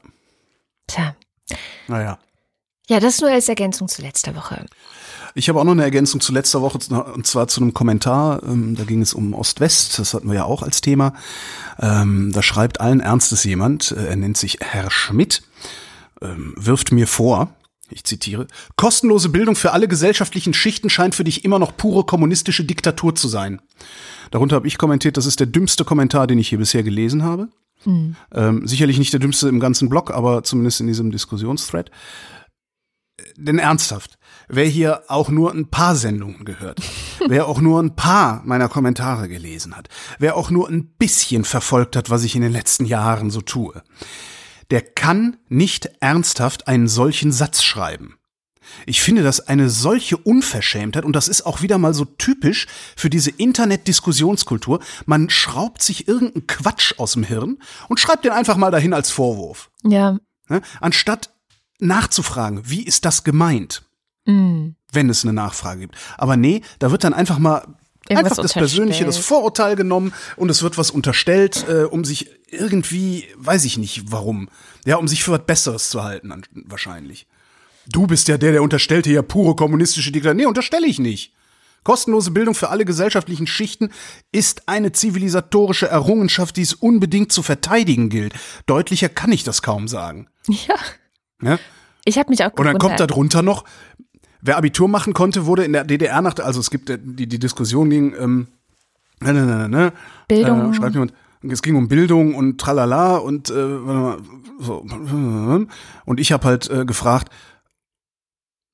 Tja. Naja. Ja, das nur als Ergänzung zu letzter Woche. Ich habe auch noch eine Ergänzung zu letzter Woche, und zwar zu einem Kommentar. Ähm, da ging es um Ost-West, das hatten wir ja auch als Thema. Ähm, da schreibt allen Ernstes jemand, äh, er nennt sich Herr Schmidt, ähm, wirft mir vor, ich zitiere, kostenlose Bildung für alle gesellschaftlichen Schichten scheint für dich immer noch pure kommunistische Diktatur zu sein. Darunter habe ich kommentiert, das ist der dümmste Kommentar, den ich hier bisher gelesen habe. Ähm, sicherlich nicht der dümmste im ganzen Blog, aber zumindest in diesem Diskussionsthread. Denn ernsthaft, wer hier auch nur ein paar Sendungen gehört, wer auch nur ein paar meiner Kommentare gelesen hat, wer auch nur ein bisschen verfolgt hat, was ich in den letzten Jahren so tue, der kann nicht ernsthaft einen solchen Satz schreiben. Ich finde das eine solche Unverschämtheit und das ist auch wieder mal so typisch für diese Internet-Diskussionskultur. Man schraubt sich irgendeinen Quatsch aus dem Hirn und schreibt den einfach mal dahin als Vorwurf. Ja. Ne? Anstatt nachzufragen, wie ist das gemeint, Mm. wenn es eine Nachfrage gibt. Aber nee, da wird dann einfach mal Irgendwas einfach das Persönliche, das. Vorurteil genommen und es wird was unterstellt, äh, um sich irgendwie, weiß ich nicht warum, ja, um sich für was Besseres zu halten wahrscheinlich. Du bist ja der, der unterstellt hier ja pure kommunistische Diktatur. Nee, unterstelle ich nicht. Kostenlose Bildung für alle gesellschaftlichen Schichten ist eine zivilisatorische Errungenschaft, die es unbedingt zu verteidigen gilt. Deutlicher kann ich das kaum sagen. Ja. Ne? Ich habe mich auch Und dann kommt da gewundert. drunter noch, wer Abitur machen konnte, wurde in der DDR nach, also es gibt äh, die, die Diskussion ging, ähm, ne, ne, ne, ne, Bildung. Äh, schreibt jemand, es ging um Bildung und tralala und äh, mal, so, und ich habe halt äh, gefragt,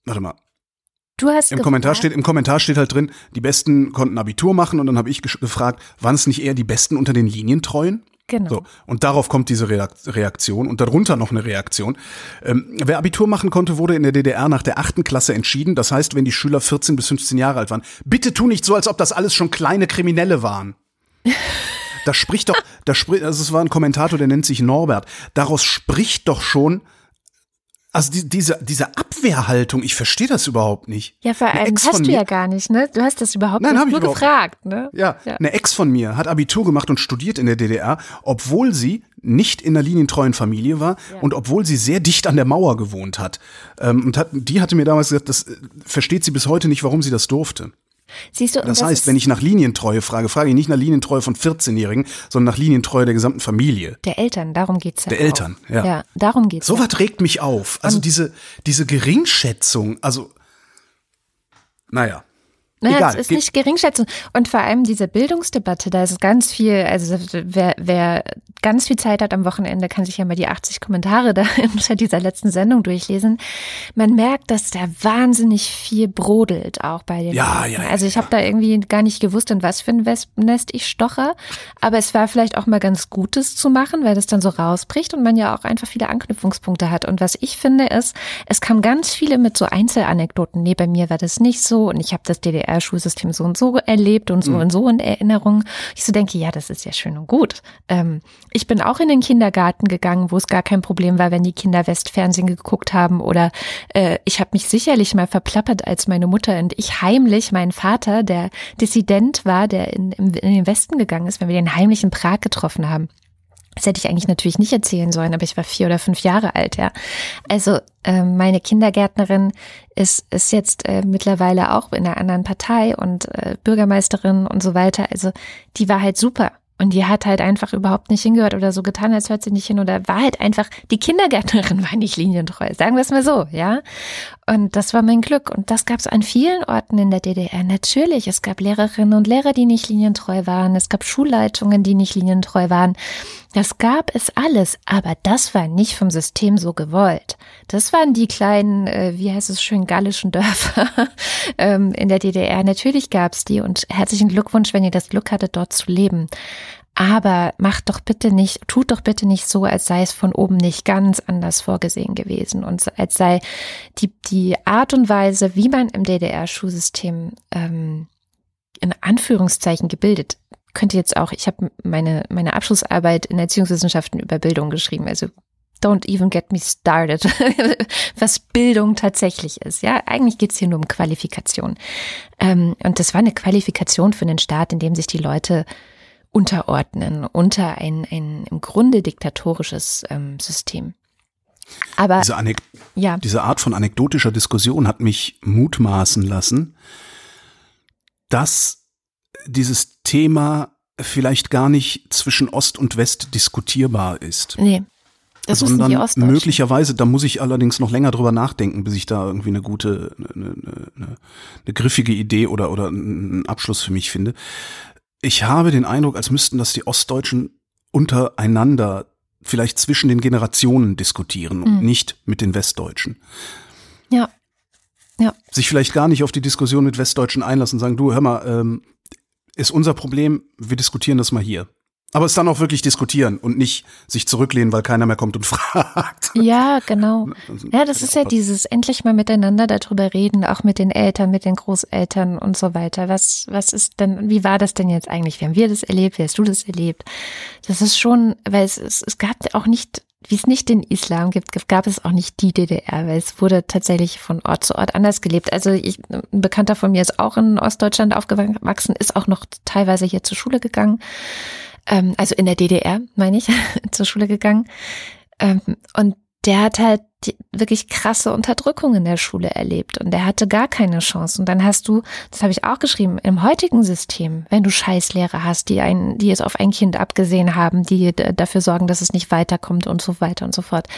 warte mal, Du hast im gefragt- Kommentar steht, im Kommentar steht halt drin, die Besten konnten Abitur machen und dann habe ich gefragt, waren es nicht eher die Besten unter den Linientreuen? Genau. So, und darauf kommt diese Reak- Reaktion und darunter noch eine Reaktion. Ähm, wer Abitur machen konnte, wurde in der DDR nach der achten Klasse entschieden. Das heißt, wenn die Schüler 14 bis 15 Jahre alt waren. Bitte tu nicht so, als ob das alles schon kleine Kriminelle waren. Das spricht doch, das spricht, also es war ein Kommentator, der nennt sich Norbert. Daraus spricht doch schon, also die, diese, diese Abwehrhaltung, ich verstehe das überhaupt nicht. Ja, vor allem hast du ja gar nicht, ne? Du hast das überhaupt Nein, nicht ich nur überhaupt gefragt, ne? Ja, Ja. eine Ex von mir hat Abitur gemacht und studiert in der DDR, obwohl sie nicht in einer linientreuen Familie war und obwohl sie sehr dicht an der Mauer gewohnt hat. Ähm, und hat, die hatte mir damals gesagt, das äh, versteht sie bis heute nicht, warum sie das durfte. Siehst du, und Das, heißt, wenn ich nach Linientreue frage, frage ich nicht nach Linientreue von 14-Jährigen, sondern nach Linientreue der gesamten Familie. der Eltern, darum geht's ja. Der auch. Eltern, ja. Ja, darum geht's. So ja. was regt mich auf. Also diese, diese Geringschätzung, also, naja. Naja, Egal, es ist nicht Geringschätzung. Und vor allem diese Bildungsdebatte, da ist ganz viel, also wer, wer ganz viel Zeit hat am Wochenende, kann sich ja mal die 80 Kommentare da unter dieser letzten Sendung durchlesen. Man merkt, dass da wahnsinnig viel brodelt auch bei den Ja, Leuten. ja, ja, Also ich habe da irgendwie gar nicht gewusst, in was für ein Wespennest ich stoche. Aber es war vielleicht auch mal ganz Gutes zu machen, weil das dann so rausbricht und man ja auch einfach viele Anknüpfungspunkte hat. Und was ich finde ist, es kam ganz viele mit so Einzelanekdoten. Nee, bei mir war das nicht so und ich habe das DDR-Schulsystem so und so erlebt und so Mhm. und so in Erinnerung. Ich so denke, ja, das ist ja schön und gut. Ähm, ich bin auch in den Kindergarten gegangen, wo es gar kein Problem war, wenn die Kinder Westfernsehen geguckt haben oder äh, ich habe mich sicherlich mal verplappert, als meine Mutter und ich heimlich meinen Vater, der Dissident war, der in, in, in den Westen gegangen ist, wenn wir den heimlich in Prag getroffen haben. Das hätte ich eigentlich natürlich nicht erzählen sollen, aber ich war vier oder fünf Jahre alt, ja. Also ähm, meine Kindergärtnerin ist, ist jetzt äh, mittlerweile auch in einer anderen Partei und äh, Bürgermeisterin und so weiter. Also die war halt super. Und die hat halt einfach überhaupt nicht hingehört oder so getan, als hört sie nicht hin oder war halt einfach, die Kindergärtnerin war nicht linientreu, sagen wir es mal so, ja. Und das war mein Glück. Und das gab es an vielen Orten in der DDR. Natürlich, es gab Lehrerinnen und Lehrer, die nicht linientreu waren. Es gab Schulleitungen, die nicht linientreu waren. Das gab es alles, aber das war nicht vom System so gewollt. Das waren die kleinen, äh, wie heißt es schön, gallischen Dörfer ähm, in der DDR. Natürlich gab es die und herzlichen Glückwunsch, wenn ihr das Glück hattet, dort zu leben. Aber macht doch bitte nicht, tut doch bitte nicht so, als sei es von oben nicht ganz anders vorgesehen gewesen und als sei die, die Art und Weise, wie man im DDR-Schulsystem ähm, in Anführungszeichen gebildet könnte jetzt auch, ich habe meine, meine Abschlussarbeit in Erziehungswissenschaften über Bildung geschrieben, also don't even get me started, was Bildung tatsächlich ist. Ja, eigentlich geht's hier nur um Qualifikation. Ähm, und das war eine Qualifikation für den Staat, in dem sich die Leute unterordnen unter ein, ein im Grunde diktatorisches ähm, System. Aber diese, Anek ja. diese Art von anekdotischer Diskussion hat mich mutmaßen lassen, dass dieses Thema vielleicht gar nicht zwischen Ost und West diskutierbar ist. Nee. Das sondern die möglicherweise, da muss ich allerdings noch länger drüber nachdenken, bis ich da irgendwie eine gute, eine, eine, eine griffige Idee oder, oder einen Abschluss für mich finde. Ich habe den Eindruck, als müssten das die Ostdeutschen untereinander vielleicht zwischen den Generationen diskutieren und mhm. nicht mit den Westdeutschen. Ja. Ja. Sich vielleicht gar nicht auf die Diskussion mit Westdeutschen einlassen und sagen, du, hör mal, ähm, ist unser Problem, wir diskutieren das mal hier. Aber es dann auch wirklich diskutieren und nicht sich zurücklehnen, weil keiner mehr kommt und fragt. Ja, genau. Ja, das ist ja dieses endlich mal miteinander darüber reden, auch mit den Eltern, mit den Großeltern und so weiter. Was, was ist denn, wie war das denn jetzt eigentlich? Wie haben wir das erlebt? Wie hast du das erlebt? Das ist schon, weil es, es, es gab auch nicht wie es nicht den Islam gibt, gab es auch nicht die DDR, weil es wurde tatsächlich von Ort zu Ort anders gelebt. Also ich, ein Bekannter von mir ist auch in Ostdeutschland aufgewachsen, ist auch noch teilweise hier zur Schule gegangen. Ähm, also in der DDR, meine ich, zur Schule gegangen. Ähm, und der hat halt die, wirklich krasse Unterdrückung in der Schule erlebt und der hatte gar keine Chance. Und dann hast du, das habe ich auch geschrieben, im heutigen System, wenn du Scheißlehrer hast, die ein, die es auf ein Kind abgesehen haben, die dafür sorgen, dass es nicht weiterkommt und so weiter und so fort,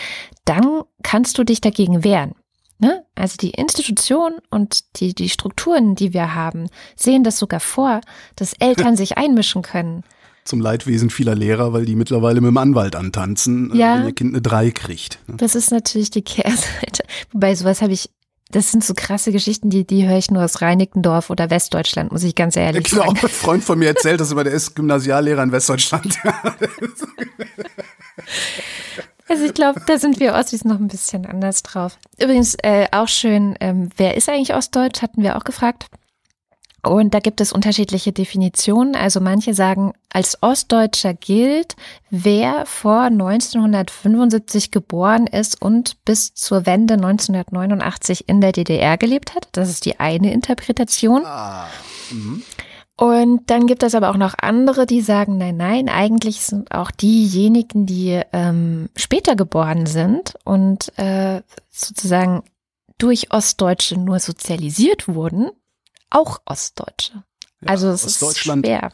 dann kannst du dich dagegen wehren. Ne? Also die Institution und die, die Strukturen, die wir haben, sehen das sogar vor, dass Eltern sich einmischen können zum Leidwesen vieler Lehrer, weil die mittlerweile mit dem Anwalt antanzen, äh, ja, wenn ihr Kind eine 3 kriegt. Ne? Das ist natürlich die Kehrseite. Wobei sowas habe ich das sind so krasse Geschichten, die, die höre ich nur aus Reinickendorf oder Westdeutschland, muss ich ganz ehrlich genau, sagen. Genau, ein Freund von mir erzählt das immer, der ist Gymnasiallehrer in Westdeutschland. also ich glaube, da sind wir Ossis noch ein bisschen anders drauf. Übrigens äh, auch schön, ähm, wer ist eigentlich Ostdeutsch, hatten wir auch gefragt. Und da gibt es unterschiedliche Definitionen. Also manche sagen, als Ostdeutscher gilt, wer vor 1975 geboren ist und bis zur Wende 1989 in der DDR gelebt hat. Das ist die eine Interpretation. Ah, mhm. und dann gibt es aber auch noch andere, die sagen, nein, nein, eigentlich sind auch diejenigen, die ähm, später geboren sind und äh, sozusagen durch Ostdeutsche nur sozialisiert wurden, auch Ostdeutsche. Ja, also es ist schwer.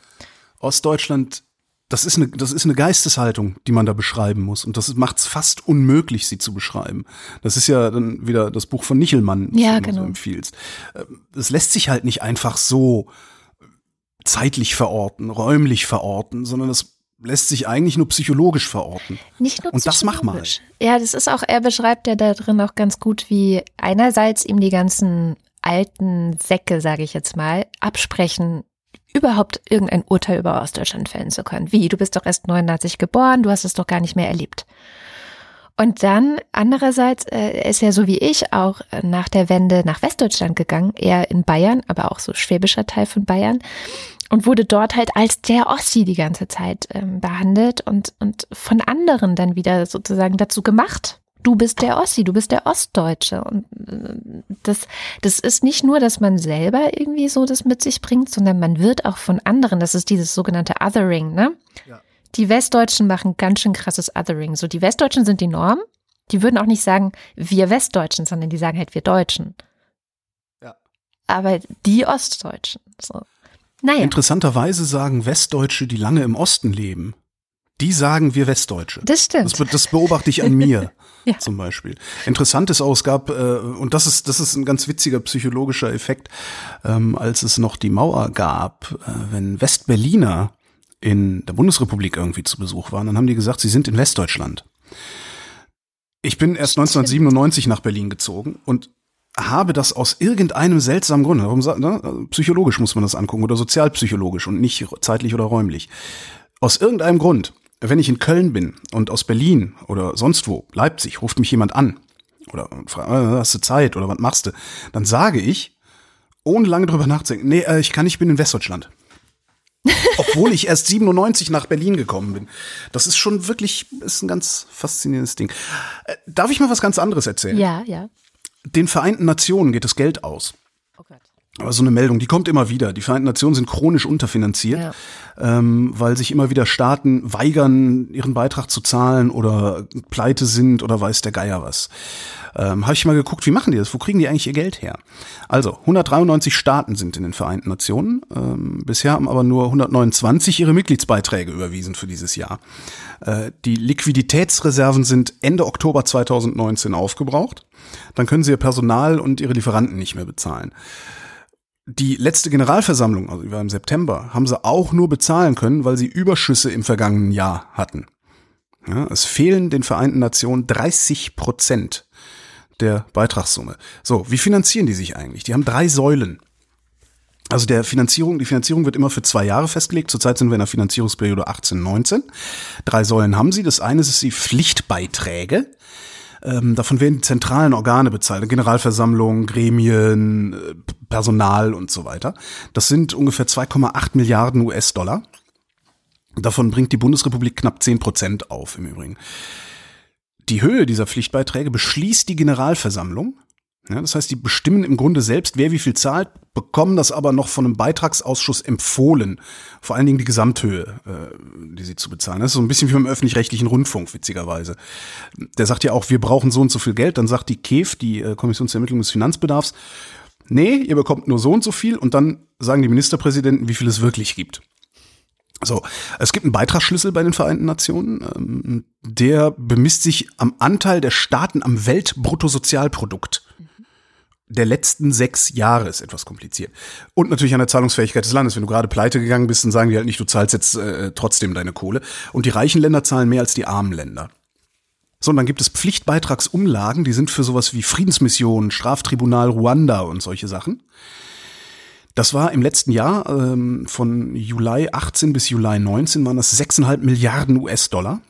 Ostdeutschland, das ist eine, das ist eine Geisteshaltung, die man da beschreiben muss. Und das macht es fast unmöglich, sie zu beschreiben. Das ist ja dann wieder das Buch von Nichelmann, das ja, du genau. so empfiehlst. Ähm, es lässt sich halt nicht einfach so zeitlich verorten, räumlich verorten, sondern das lässt sich eigentlich nur psychologisch verorten. Nicht nur Und das mach mal. Ja, das ist auch, er beschreibt ja da drin auch ganz gut, wie einerseits ihm die ganzen alten Säcke, sage ich jetzt mal, absprechen, überhaupt irgendein Urteil über Ostdeutschland fällen zu können. Wie, du bist doch erst 89 geboren, du hast es doch gar nicht mehr erlebt. Und dann andererseits äh, ist er so wie ich auch nach der Wende nach Westdeutschland gegangen, eher in Bayern, aber auch so schwäbischer Teil von Bayern und wurde dort halt als der Ossi die ganze Zeit ähm, behandelt und, und von anderen dann wieder sozusagen dazu gemacht, du bist der Ossi, du bist der Ostdeutsche. Und äh, das, das ist nicht nur, dass man selber irgendwie so das mit sich bringt, sondern man wird auch von anderen, das ist dieses sogenannte Othering, ne? Ja. Die Westdeutschen machen ganz schön krasses Othering. So, die Westdeutschen sind die Norm. Die würden auch nicht sagen, wir Westdeutschen, sondern die sagen halt, wir Deutschen. Ja. Aber die Ostdeutschen, so. Naja. Interessanterweise sagen Westdeutsche, die lange im Osten leben, die sagen wir Westdeutsche. Das stimmt. Das, das beobachte ich an mir ja. zum Beispiel. Interessant ist auch, es gab, äh, und das ist, das ist ein ganz witziger psychologischer Effekt, ähm, als es noch die Mauer gab, äh, wenn Westberliner in der Bundesrepublik irgendwie zu Besuch waren, dann haben die gesagt, sie sind in Westdeutschland. Ich bin erst 1997 nach Berlin gezogen und habe das aus irgendeinem seltsamen Grund, warum, ne, psychologisch muss man das angucken oder sozialpsychologisch und nicht zeitlich oder räumlich. Aus irgendeinem Grund, wenn ich in Köln bin und aus Berlin oder sonst wo, Leipzig, ruft mich jemand an oder fragt, äh, hast du Zeit oder was machst du, dann sage ich, ohne lange drüber nachzudenken, nee, äh, ich kann nicht, ich bin in Westdeutschland. Obwohl ich erst 97 nach Berlin gekommen bin. Das ist schon wirklich, ist ein ganz faszinierendes Ding. Äh, darf ich mal was ganz anderes erzählen? Ja, ja. Den Vereinten Nationen geht das Geld aus. Aber so eine Meldung, die kommt immer wieder. Die Vereinten Nationen sind chronisch unterfinanziert, Ja. ähm, weil sich immer wieder Staaten weigern, ihren Beitrag zu zahlen oder pleite sind oder weiß der Geier was. Ähm, Habe ich mal geguckt, wie machen die das? Wo kriegen die eigentlich ihr Geld her? Also, 193 Staaten sind in den Vereinten Nationen. Ähm, bisher haben aber nur 129 ihre Mitgliedsbeiträge überwiesen für dieses Jahr. Äh, die Liquiditätsreserven sind Ende Oktober 2019 aufgebraucht. Dann können sie ihr Personal und ihre Lieferanten nicht mehr bezahlen. Die letzte Generalversammlung, also die im September, haben sie auch nur bezahlen können, weil sie Überschüsse im vergangenen Jahr hatten. Ja, es fehlen den Vereinten Nationen 30 Prozent der Beitragssumme. So, wie finanzieren die sich eigentlich? Die haben drei Säulen. Also der Finanzierung, die Finanzierung wird immer für zwei Jahre festgelegt. Zurzeit sind wir in der Finanzierungsperiode 18, 19. Drei Säulen haben sie. Das eine ist die Pflichtbeiträge. Ähm, davon werden die zentralen Organe bezahlt, Generalversammlung, Gremien, äh, Personal und so weiter. Das sind ungefähr 2,8 Milliarden US-Dollar. Davon bringt die Bundesrepublik knapp 10 Prozent auf im Übrigen. Die Höhe dieser Pflichtbeiträge beschließt die Generalversammlung. Ja, das heißt, die bestimmen im Grunde selbst, wer wie viel zahlt, bekommen das aber noch von einem Beitragsausschuss empfohlen. Vor allen Dingen die Gesamthöhe, äh, die sie zu bezahlen. Das ist so ein bisschen wie beim öffentlich-rechtlichen Rundfunk, witzigerweise. Der sagt ja auch, wir brauchen so und so viel Geld. Dann sagt die KEF, die äh, Kommission zur Ermittlung des Finanzbedarfs, nee, ihr bekommt nur so und so viel. Und dann sagen die Ministerpräsidenten, wie viel es wirklich gibt. So, es gibt einen Beitragsschlüssel bei den Vereinten Nationen, ähm, der bemisst sich am Anteil der Staaten am Weltbruttosozialprodukt der letzten sechs Jahre ist etwas kompliziert. Und natürlich an der Zahlungsfähigkeit des Landes. Wenn du gerade pleite gegangen bist, dann sagen die halt nicht, du zahlst jetzt äh, trotzdem deine Kohle. Und die reichen Länder zahlen mehr als die armen Länder. So, und dann gibt es Pflichtbeitragsumlagen, die sind für sowas wie Friedensmissionen, Straftribunal Ruanda und solche Sachen. Das war im letzten Jahr, ähm, von Juli 18 bis Juli 19 waren das 6,5 Milliarden US-Dollar.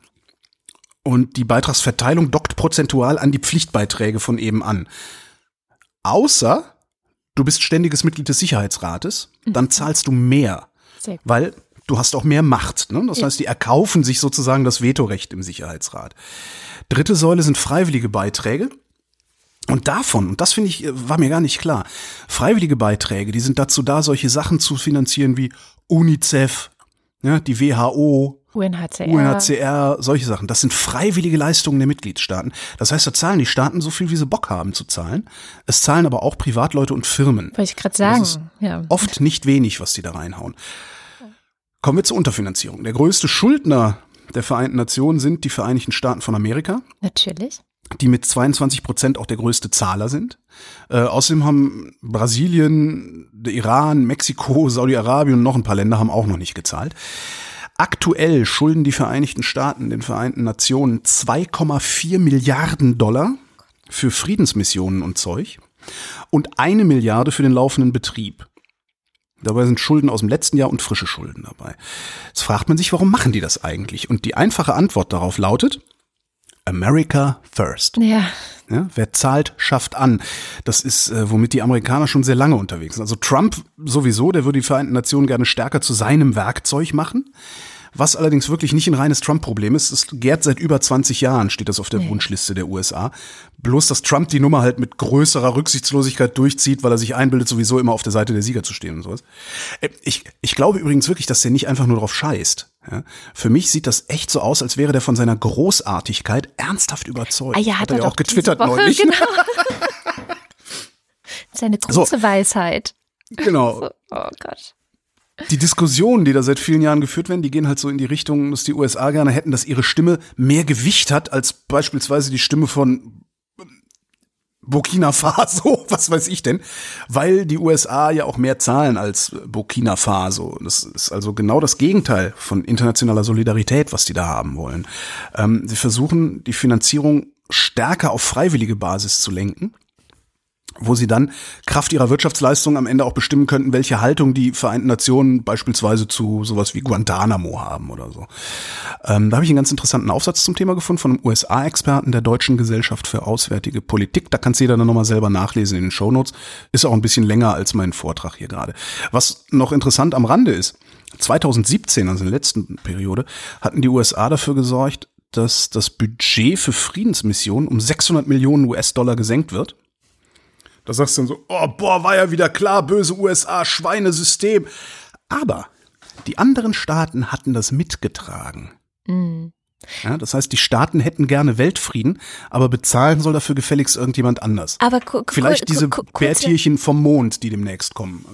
Und die Beitragsverteilung dockt prozentual an die Pflichtbeiträge von eben an. Außer du bist ständiges Mitglied des Sicherheitsrates, dann zahlst du mehr, weil du hast auch mehr Macht. Ne? Das Ja. heißt, die erkaufen sich sozusagen das Vetorecht im Sicherheitsrat. Dritte Säule sind freiwillige Beiträge. Und davon, und das finde ich, war mir gar nicht klar, freiwillige Beiträge, die sind dazu da, solche Sachen zu finanzieren wie UNICEF, ja, die WHO, UNHCR. UNHCR, solche Sachen. Das sind freiwillige Leistungen der Mitgliedstaaten. Das heißt, da zahlen die Staaten so viel, wie sie Bock haben zu zahlen. Es zahlen aber auch Privatleute und Firmen. Wollte ich gerade sagen. Ja. Oft nicht wenig, was die da reinhauen. Kommen wir zur Unterfinanzierung. Der größte Schuldner der Vereinten Nationen sind die Vereinigten Staaten von Amerika, Natürlich. Die mit 22 Prozent auch der größte Zahler sind. Äh, außerdem haben Brasilien, der Iran, Mexiko, Saudi-Arabien und noch ein paar Länder haben auch noch nicht gezahlt. Aktuell schulden die Vereinigten Staaten den Vereinten Nationen 2,4 Milliarden Dollar für Friedensmissionen und Zeug und eine Milliarde für den laufenden Betrieb. Dabei sind Schulden aus dem letzten Jahr und frische Schulden dabei. Jetzt fragt man sich, warum machen die das eigentlich? Und die einfache Antwort darauf lautet, America first. Ja. Ja, wer zahlt, schafft an. Das ist, äh, womit die Amerikaner schon sehr lange unterwegs sind. Also Trump sowieso, der würde die Vereinten Nationen gerne stärker zu seinem Werkzeug machen. Was allerdings wirklich nicht ein reines Trump-Problem ist, es gärt seit über 20 Jahren, steht das auf der Wunschliste der USA. Bloß, dass Trump die Nummer halt mit größerer Rücksichtslosigkeit durchzieht, weil er sich einbildet, sowieso immer auf der Seite der Sieger zu stehen und sowas. Äh, Ich, ich glaube übrigens wirklich, dass der nicht einfach nur drauf scheißt. Ja? Für mich sieht das echt so aus, als wäre der von seiner Großartigkeit ernsthaft überzeugt. Ah ja, hat, er, ja doch auch getwittert Woche, neulich. Genau. Seine große Weisheit. Genau. Oh Gott. Die Diskussionen, die da seit vielen Jahren geführt werden, die gehen halt so in die Richtung, dass die USA gerne hätten, dass ihre Stimme mehr Gewicht hat als beispielsweise die Stimme von Burkina Faso, was weiß ich denn, weil die USA ja auch mehr zahlen als Burkina Faso. Das ist also genau das Gegenteil von internationaler Solidarität, was die da haben wollen. Ähm, sie versuchen die Finanzierung stärker auf freiwillige Basis zu lenken wo sie dann Kraft ihrer Wirtschaftsleistung am Ende auch bestimmen könnten, welche Haltung die Vereinten Nationen beispielsweise zu sowas wie Guantanamo haben oder so. Ähm, da habe ich einen ganz interessanten Aufsatz zum Thema gefunden von einem USA-Experten der Deutschen Gesellschaft für Auswärtige Politik. Da kannst du jeder dann nochmal selber nachlesen in den Shownotes. Ist auch ein bisschen länger als mein Vortrag hier gerade. Was noch interessant am Rande ist, 2017, also in der letzten Periode, hatten die USA dafür gesorgt, dass das Budget für Friedensmissionen um 600 Millionen US-Dollar gesenkt wird. Da sagst du dann so, oh, boah, war ja wieder klar, böse USA, Schweinesystem. Aber die anderen Staaten hatten das mitgetragen. Mhm. Ja, das heißt, die Staaten hätten gerne Weltfrieden, aber bezahlen soll dafür gefälligst irgendjemand anders. Aber vielleicht diese Bärtierchen vom Mond, die demnächst kommen.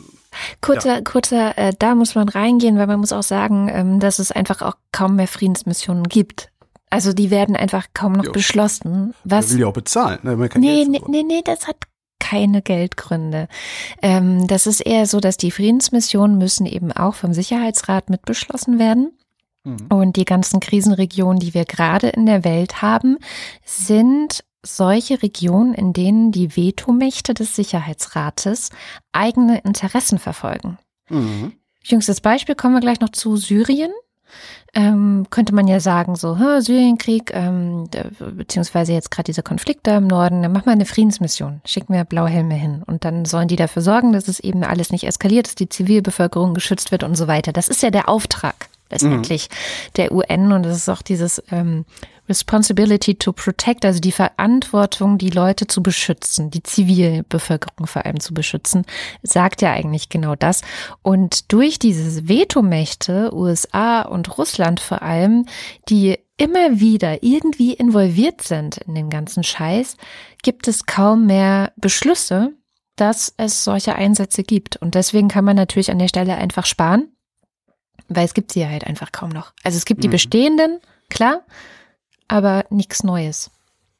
Kurzer, ja. kurzer, äh, da muss man reingehen, weil man muss auch sagen, ähm, dass es einfach auch kaum mehr Friedensmissionen gibt. Also die werden einfach kaum noch jo. beschlossen. Was? Der will ja auch bezahlen. Ne? Nee, nee, nee, nee, das hat keine Geldgründe. Ähm, das ist eher so, dass die Friedensmissionen müssen eben auch vom Sicherheitsrat mit beschlossen werden. Mhm. Und die ganzen Krisenregionen, die wir gerade in der Welt haben, sind solche Regionen, in denen die Vetomächte des Sicherheitsrates eigene Interessen verfolgen. Mhm. Jüngstes Beispiel kommen wir gleich noch zu Syrien ähm, könnte man ja sagen, so, Syrienkrieg, ähm, beziehungsweise jetzt gerade dieser Konflikt da im Norden, dann machen wir eine Friedensmission, schicken wir Blauhelme hin und dann sollen die dafür sorgen, dass es eben alles nicht eskaliert, dass die Zivilbevölkerung geschützt wird und so weiter. Das ist ja der Auftrag letztendlich mhm. der UN und das ist auch dieses ähm, Responsibility to Protect, also die Verantwortung, die Leute zu beschützen, die Zivilbevölkerung vor allem zu beschützen, sagt ja eigentlich genau das. Und durch diese Vetomächte, USA und Russland vor allem, die immer wieder irgendwie involviert sind in den ganzen Scheiß, gibt es kaum mehr Beschlüsse, dass es solche Einsätze gibt. Und deswegen kann man natürlich an der Stelle einfach sparen, weil es gibt sie halt einfach kaum noch. Also es gibt die mhm. bestehenden, klar, aber nichts Neues.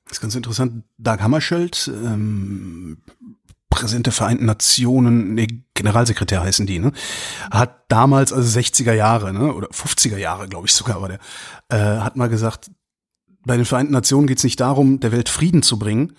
Das ist ganz interessant. Dag Hammarskjöld, ähm, Präsident der Vereinten Nationen, nee, Generalsekretär heißen die, ne? Hat damals, also 60er Jahre, ne, oder 50er Jahre, glaube ich sogar, war der, äh, hat mal gesagt, bei den Vereinten Nationen geht es nicht darum, der Welt Frieden zu bringen,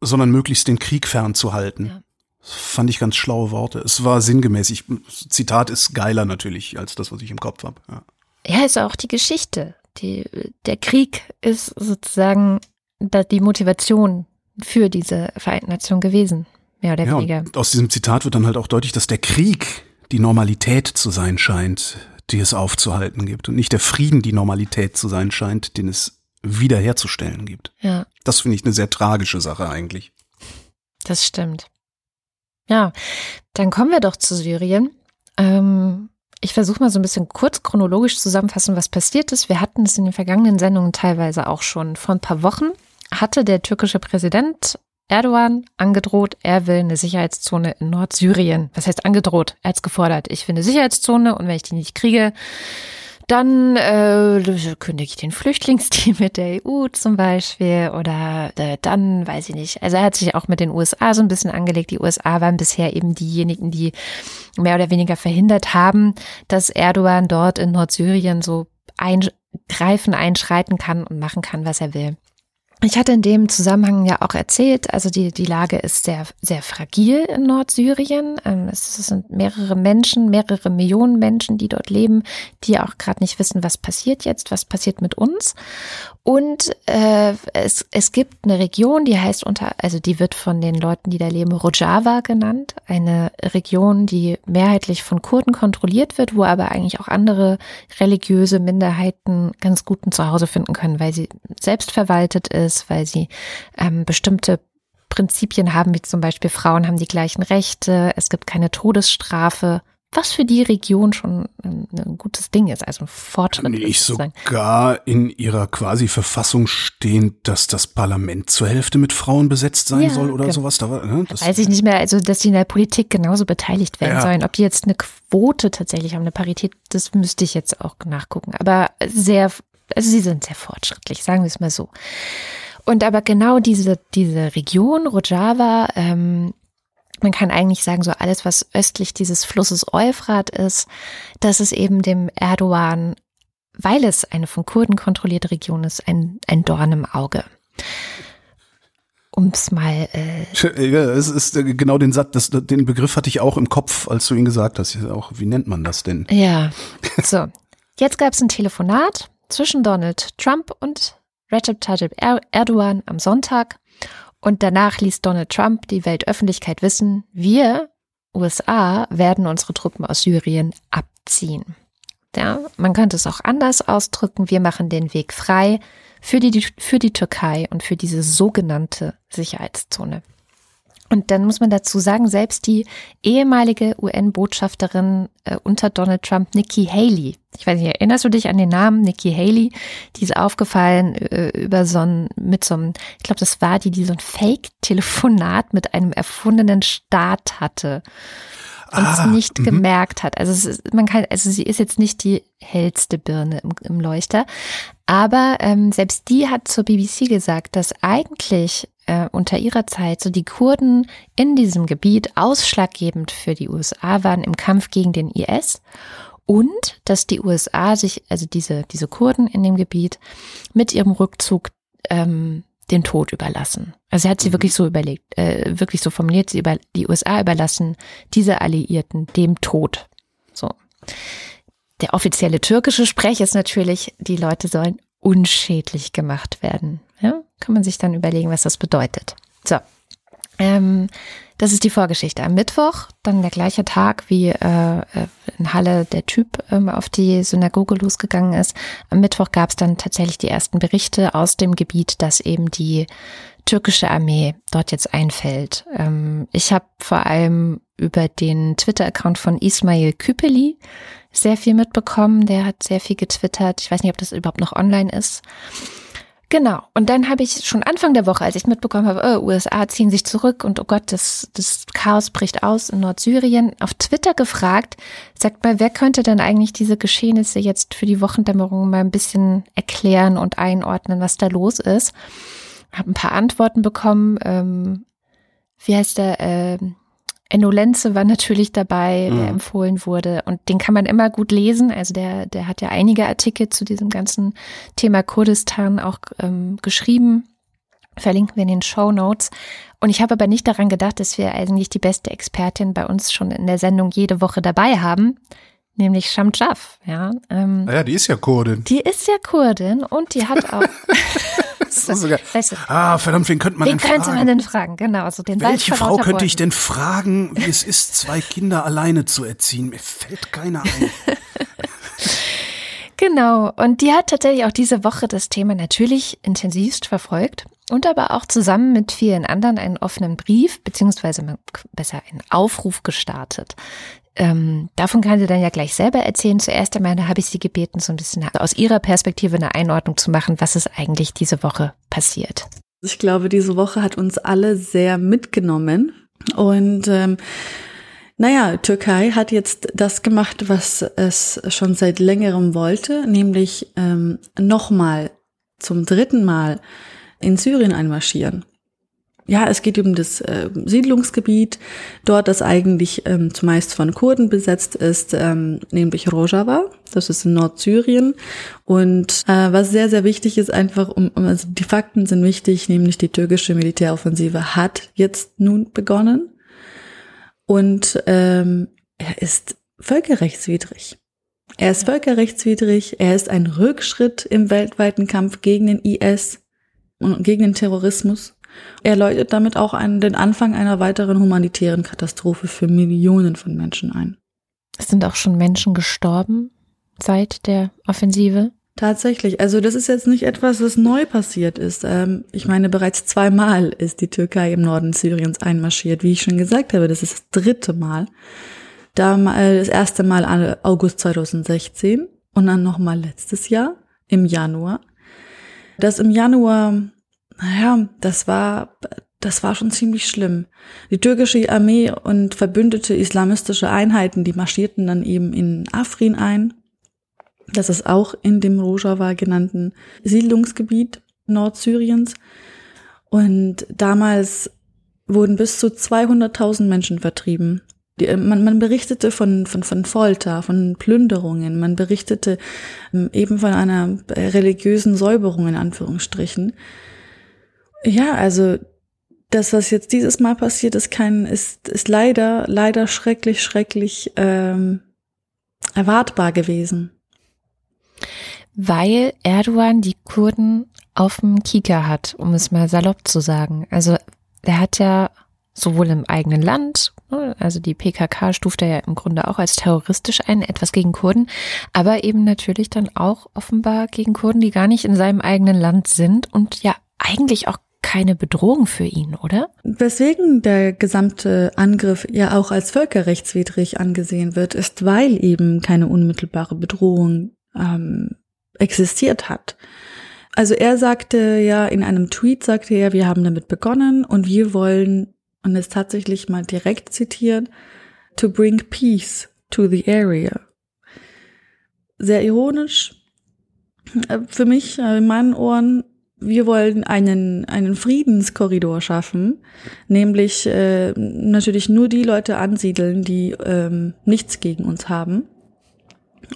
sondern möglichst den Krieg fernzuhalten. Ja. fand ich ganz schlaue Worte. Es war sinngemäß. Ich, Zitat ist geiler natürlich als das, was ich im Kopf habe. Ja. ja, ist auch die Geschichte die, der Krieg ist sozusagen die Motivation für diese Vereinten Nationen gewesen, mehr oder ja, weniger. aus diesem Zitat wird dann halt auch deutlich, dass der Krieg die Normalität zu sein scheint, die es aufzuhalten gibt und nicht der Frieden die Normalität zu sein scheint, den es wiederherzustellen gibt. Ja. Das finde ich eine sehr tragische Sache eigentlich. Das stimmt. Ja, dann kommen wir doch zu Syrien. Ähm, ich versuche mal so ein bisschen kurz chronologisch zusammenfassen, was passiert ist. Wir hatten es in den vergangenen Sendungen teilweise auch schon. Vor ein paar Wochen hatte der türkische Präsident Erdogan angedroht, er will eine Sicherheitszone in Nordsyrien. Was heißt angedroht? Er hat es gefordert. Ich will eine Sicherheitszone und wenn ich die nicht kriege, dann äh, kündige ich den Flüchtlingsdeal mit der EU zum Beispiel oder äh, dann weiß ich nicht. Also er hat sich auch mit den USA so ein bisschen angelegt. Die USA waren bisher eben diejenigen, die mehr oder weniger verhindert haben, dass Erdogan dort in Nordsyrien so eingreifen, einschreiten kann und machen kann, was er will. Ich hatte in dem Zusammenhang ja auch erzählt, also die, die Lage ist sehr, sehr fragil in Nordsyrien. Ähm, es sind mehrere Menschen, mehrere Millionen Menschen, die dort leben, die auch gerade nicht wissen, was passiert jetzt, was passiert mit uns. Und äh, es, es gibt eine Region, die heißt unter, also die wird von den Leuten, die da leben, Rojava genannt. Eine Region, die mehrheitlich von Kurden kontrolliert wird, wo aber eigentlich auch andere religiöse Minderheiten ganz guten Zuhause finden können, weil sie selbst verwaltet ist, weil sie ähm, bestimmte Prinzipien haben, wie zum Beispiel Frauen haben die gleichen Rechte, es gibt keine Todesstrafe was für die Region schon ein, ein gutes Ding ist, also ein Fortschritt. Nicht sogar in ihrer quasi Verfassung stehen, dass das Parlament zur Hälfte mit Frauen besetzt sein ja, soll oder genau. sowas. Da war, ne? das Weiß ich nicht mehr, also dass die in der Politik genauso beteiligt werden ja. sollen. Ob die jetzt eine Quote tatsächlich haben, eine Parität, das müsste ich jetzt auch nachgucken. Aber sehr, also sie sind sehr fortschrittlich, sagen wir es mal so. Und aber genau diese, diese Region, Rojava, ähm, man kann eigentlich sagen, so alles, was östlich dieses Flusses Euphrat ist, das ist eben dem Erdogan, weil es eine von Kurden kontrollierte Region ist, ein, ein Dorn im Auge. Um es mal. Äh ja, es ist äh, genau den Satz, das, den Begriff hatte ich auch im Kopf, als du ihn gesagt hast. Auch, wie nennt man das denn? Ja. So. Jetzt gab es ein Telefonat zwischen Donald Trump und Recep Tayyip Erdogan am Sonntag. Und danach ließ Donald Trump die Weltöffentlichkeit wissen, wir, USA, werden unsere Truppen aus Syrien abziehen. Ja, man könnte es auch anders ausdrücken. Wir machen den Weg frei für die, für die Türkei und für diese sogenannte Sicherheitszone. Und dann muss man dazu sagen, selbst die ehemalige UN-Botschafterin äh, unter Donald Trump, Nikki Haley, ich weiß nicht, erinnerst du dich an den Namen Nikki Haley? Die ist aufgefallen äh, über so ein, mit so einem, ich glaube, das war die, die so ein Fake-Telefonat mit einem erfundenen Staat hatte und es ah, nicht -hmm. gemerkt hat. Also ist, man kann, also sie ist jetzt nicht die hellste Birne im, im Leuchter, aber ähm, selbst die hat zur BBC gesagt, dass eigentlich äh, unter ihrer Zeit so die Kurden in diesem Gebiet ausschlaggebend für die USA waren im Kampf gegen den IS und dass die USA sich, also diese, diese Kurden in dem Gebiet mit ihrem Rückzug ähm, den Tod überlassen. Also er hat sie mhm. wirklich so überlegt, äh, wirklich so formuliert, sie über die USA überlassen diese Alliierten dem Tod. So. Der offizielle türkische Sprech ist natürlich, die Leute sollen unschädlich gemacht werden. Ja, kann man sich dann überlegen, was das bedeutet. So. Ähm, das ist die Vorgeschichte. Am Mittwoch, dann der gleiche Tag, wie äh, äh in Halle der Typ ähm, auf die Synagoge losgegangen ist. Am Mittwoch gab es dann tatsächlich die ersten Berichte aus dem Gebiet, dass eben die türkische Armee dort jetzt einfällt. Ähm, ich habe vor allem über den Twitter-Account von Ismail Küpeli sehr viel mitbekommen. Der hat sehr viel getwittert. Ich weiß nicht, ob das überhaupt noch online ist. Genau. Und dann habe ich schon Anfang der Woche, als ich mitbekommen habe, oh, USA ziehen sich zurück und oh Gott, das, das Chaos bricht aus in Nordsyrien, auf Twitter gefragt, sagt mal, wer könnte denn eigentlich diese Geschehnisse jetzt für die Wochendämmerung mal ein bisschen erklären und einordnen, was da los ist? Habe ein paar Antworten bekommen. Ähm, wie heißt der? Ähm, Enno Lenze war natürlich dabei, der mhm. empfohlen wurde. Und den kann man immer gut lesen. Also der, der hat ja einige Artikel zu diesem ganzen Thema Kurdistan auch ähm, geschrieben. Verlinken wir in den Show Notes. Und ich habe aber nicht daran gedacht, dass wir eigentlich die beste Expertin bei uns schon in der Sendung jede Woche dabei haben, nämlich Shamjaf. Ja, ähm, ah ja, die ist ja Kurdin. Die ist ja Kurdin und die hat auch. sogar, weißt du, ah, verdammt, wen könnte man wen denn fragen? könnte man denn fragen? Genau, also den Welche Frau könnte ich denn fragen, wie es ist, zwei Kinder alleine zu erziehen? Mir fällt keiner ein. genau, und die hat tatsächlich auch diese Woche das Thema natürlich intensivst verfolgt und aber auch zusammen mit vielen anderen einen offenen Brief, beziehungsweise besser einen Aufruf gestartet, ähm, davon kann sie dann ja gleich selber erzählen. Zuerst einmal habe ich sie gebeten, so ein bisschen aus ihrer Perspektive eine Einordnung zu machen, was ist eigentlich diese Woche passiert. Ich glaube, diese Woche hat uns alle sehr mitgenommen. Und ähm, naja, Türkei hat jetzt das gemacht, was es schon seit längerem wollte, nämlich ähm, nochmal zum dritten Mal in Syrien einmarschieren ja, es geht um das äh, Siedlungsgebiet, dort das eigentlich ähm, zumeist von Kurden besetzt ist, ähm, nämlich Rojava, das ist in Nordsyrien. Und äh, was sehr, sehr wichtig ist, einfach, um, um, also die Fakten sind wichtig, nämlich die türkische Militäroffensive hat jetzt nun begonnen und ähm, er ist völkerrechtswidrig. Er ist völkerrechtswidrig, er ist ein Rückschritt im weltweiten Kampf gegen den IS und gegen den Terrorismus. Er läutet damit auch einen, den Anfang einer weiteren humanitären Katastrophe für Millionen von Menschen ein. Es sind auch schon Menschen gestorben seit der Offensive. Tatsächlich. Also das ist jetzt nicht etwas, was neu passiert ist. Ähm, ich meine, bereits zweimal ist die Türkei im Norden Syriens einmarschiert. Wie ich schon gesagt habe, das ist das dritte Mal. Da mal, das erste Mal August 2016 und dann nochmal letztes Jahr im Januar. Das im Januar naja, das war, das war schon ziemlich schlimm. Die türkische Armee und verbündete islamistische Einheiten, die marschierten dann eben in Afrin ein. Das ist auch in dem Rojava genannten Siedlungsgebiet. Nordsyriens. Und damals wurden bis zu 200.000 Menschen vertrieben. Die, äh, man, man berichtete von, von, von Folter, von Plünderungen, man berichtete ähm, eben von einer religiösen Säuberung in Anführungsstrichen. Ja, also das, was jetzt dieses Mal passiert ist, kein, ist, ist leider, leider schrecklich, schrecklich ähm, erwartbar gewesen. Weil Erdogan die Kurden auf dem Kieker hat, um es mal salopp zu sagen. Also er hat ja sowohl im eigenen Land, ne, also die PKK stuft er ja im Grunde auch als terroristisch ein, etwas gegen Kurden, aber eben natürlich dann auch offenbar gegen Kurden, die gar nicht in seinem eigenen Land sind und ja eigentlich auch keine Bedrohung für ihn, oder? Weswegen der gesamte Angriff ja auch als völkerrechtswidrig angesehen wird, ist, weil eben keine unmittelbare Bedrohung ähm, existiert hat. Also er sagte ja in einem Tweet, sagte er, wir haben damit begonnen und wir wollen, und es tatsächlich mal direkt zitiert, to bring peace to the area. Sehr ironisch. Äh, für mich, äh, in meinen Ohren, wir wollen einen, einen Friedenskorridor schaffen, nämlich äh, natürlich nur die Leute ansiedeln, die ähm, nichts gegen uns haben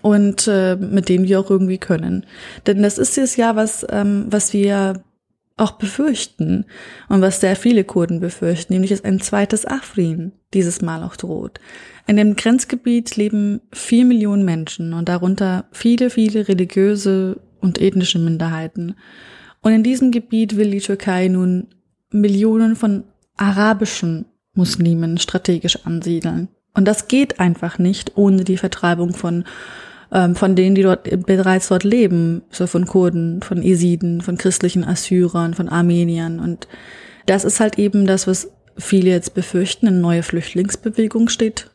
und äh, mit denen wir auch irgendwie können. Denn das ist das ja was, ähm, was wir auch befürchten und was sehr viele Kurden befürchten, nämlich dass ein zweites Afrin dieses Mal auch droht. In dem Grenzgebiet leben vier Millionen Menschen und darunter viele, viele religiöse und ethnische Minderheiten. Und in diesem Gebiet will die Türkei nun Millionen von arabischen Muslimen strategisch ansiedeln. Und das geht einfach nicht ohne die Vertreibung von ähm, von denen, die dort bereits dort leben, so von Kurden, von Esiden, von christlichen Assyrern, von Armeniern. Und das ist halt eben das, was viele jetzt befürchten. Eine neue Flüchtlingsbewegung steht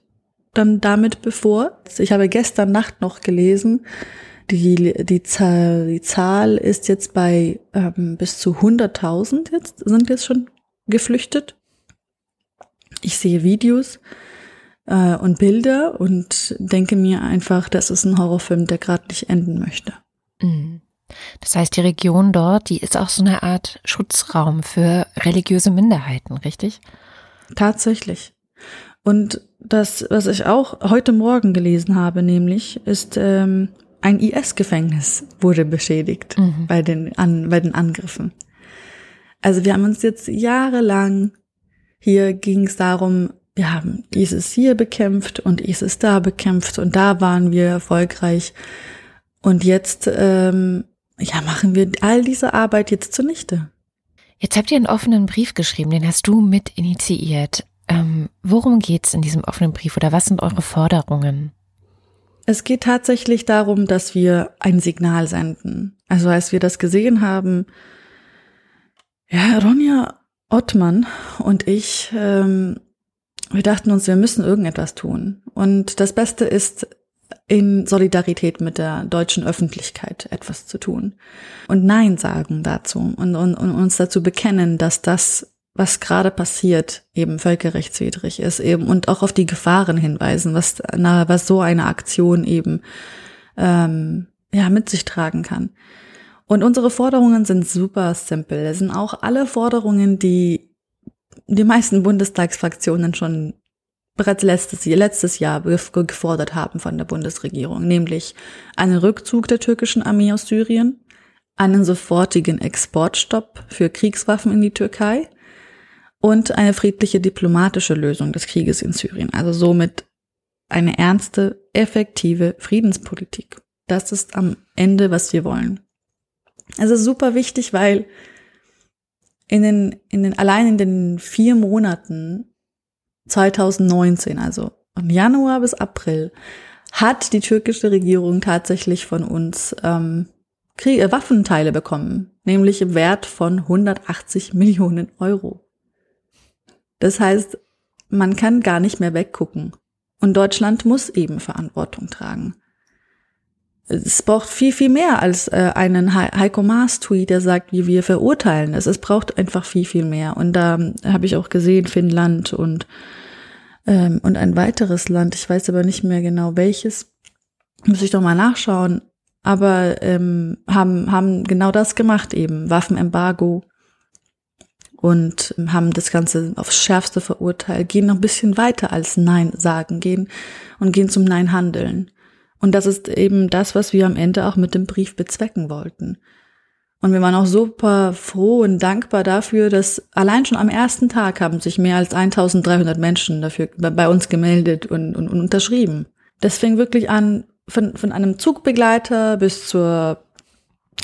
dann damit bevor. Ich habe gestern Nacht noch gelesen, die, die, Zahl, die Zahl ist jetzt bei ähm, bis zu 100.000 jetzt, sind jetzt schon geflüchtet. Ich sehe Videos äh, und Bilder und denke mir einfach, das ist ein Horrorfilm, der gerade nicht enden möchte. Mhm. Das heißt, die Region dort, die ist auch so eine Art Schutzraum für religiöse Minderheiten, richtig? Tatsächlich. Und das, was ich auch heute Morgen gelesen habe, nämlich, ist ähm, ein IS-Gefängnis wurde beschädigt mhm. bei, den an, bei den Angriffen. Also wir haben uns jetzt jahrelang, hier ging es darum, wir haben ISIS hier bekämpft und ISIS da bekämpft und da waren wir erfolgreich. Und jetzt ähm, ja, machen wir all diese Arbeit jetzt zunichte. Jetzt habt ihr einen offenen Brief geschrieben, den hast du mit initiiert. Ähm, worum geht's in diesem offenen Brief oder was sind eure Forderungen? Es geht tatsächlich darum, dass wir ein Signal senden. Also als wir das gesehen haben, ja, Ronja Ottmann und ich, ähm, wir dachten uns, wir müssen irgendetwas tun. Und das Beste ist, in Solidarität mit der deutschen Öffentlichkeit etwas zu tun. Und Nein sagen dazu und, und, und uns dazu bekennen, dass das was gerade passiert, eben völkerrechtswidrig ist, eben und auch auf die Gefahren hinweisen, was, na, was so eine Aktion eben ähm, ja mit sich tragen kann. Und unsere Forderungen sind super simpel. Es sind auch alle Forderungen, die die meisten Bundestagsfraktionen schon bereits letztes, letztes Jahr gefordert haben von der Bundesregierung, nämlich einen Rückzug der türkischen Armee aus Syrien, einen sofortigen Exportstopp für Kriegswaffen in die Türkei, und eine friedliche diplomatische Lösung des Krieges in Syrien. Also somit eine ernste, effektive Friedenspolitik. Das ist am Ende, was wir wollen. Es ist super wichtig, weil in den, in den, allein in den vier Monaten 2019, also von Januar bis April, hat die türkische Regierung tatsächlich von uns ähm, Krieg, äh, Waffenteile bekommen, nämlich im Wert von 180 Millionen Euro. Das heißt, man kann gar nicht mehr weggucken. Und Deutschland muss eben Verantwortung tragen. Es braucht viel, viel mehr als äh, einen Heiko Maas-Tweet, der sagt, wie wir verurteilen es. Es braucht einfach viel, viel mehr. Und da ähm, habe ich auch gesehen, Finnland und, ähm, und ein weiteres Land, ich weiß aber nicht mehr genau welches, muss ich doch mal nachschauen, aber ähm, haben, haben genau das gemacht eben, Waffenembargo und haben das Ganze aufs Schärfste verurteilt, gehen noch ein bisschen weiter als Nein sagen, gehen und gehen zum Nein handeln. Und das ist eben das, was wir am Ende auch mit dem Brief bezwecken wollten. Und wir waren auch super froh und dankbar dafür, dass allein schon am ersten Tag haben sich mehr als 1300 Menschen dafür bei uns gemeldet und, und, und unterschrieben. Das fing wirklich an, von, von einem Zugbegleiter bis zur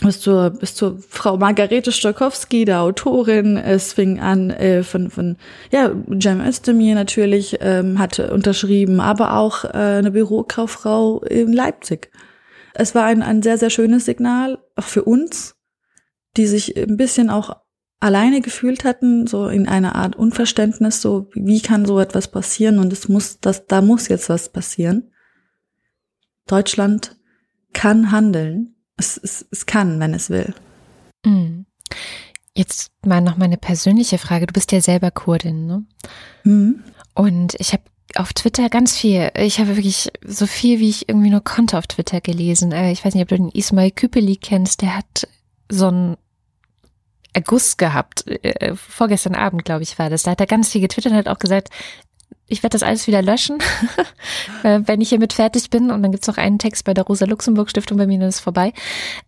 bis zur, bis zur Frau Margarete Stokowski, der Autorin. Es fing an äh, von, von ja, Jem Özdemir natürlich, ähm, hat unterschrieben, aber auch äh, eine Bürokauffrau in Leipzig. Es war ein, ein sehr, sehr schönes Signal, auch für uns, die sich ein bisschen auch alleine gefühlt hatten, so in einer Art Unverständnis, so wie kann so etwas passieren und es muss, das, da muss jetzt was passieren. Deutschland kann handeln. Es, es, es kann, wenn es will. Mhm. Jetzt mal noch meine persönliche Frage. Du bist ja selber Kurdin, ne? Mhm. Und ich habe auf Twitter ganz viel. Ich habe wirklich so viel, wie ich irgendwie nur konnte auf Twitter gelesen. Äh, ich weiß nicht, ob du den Ismail Küpeli kennst. Der hat so einen Erguss gehabt. Äh, vorgestern Abend, glaube ich, war das. Da hat er ganz viel getwittert und hat auch gesagt, ich werde das alles wieder löschen, äh, wenn ich hiermit fertig bin. Und dann gibt's noch einen Text bei der Rosa-Luxemburg-Stiftung, bei mir ist vorbei.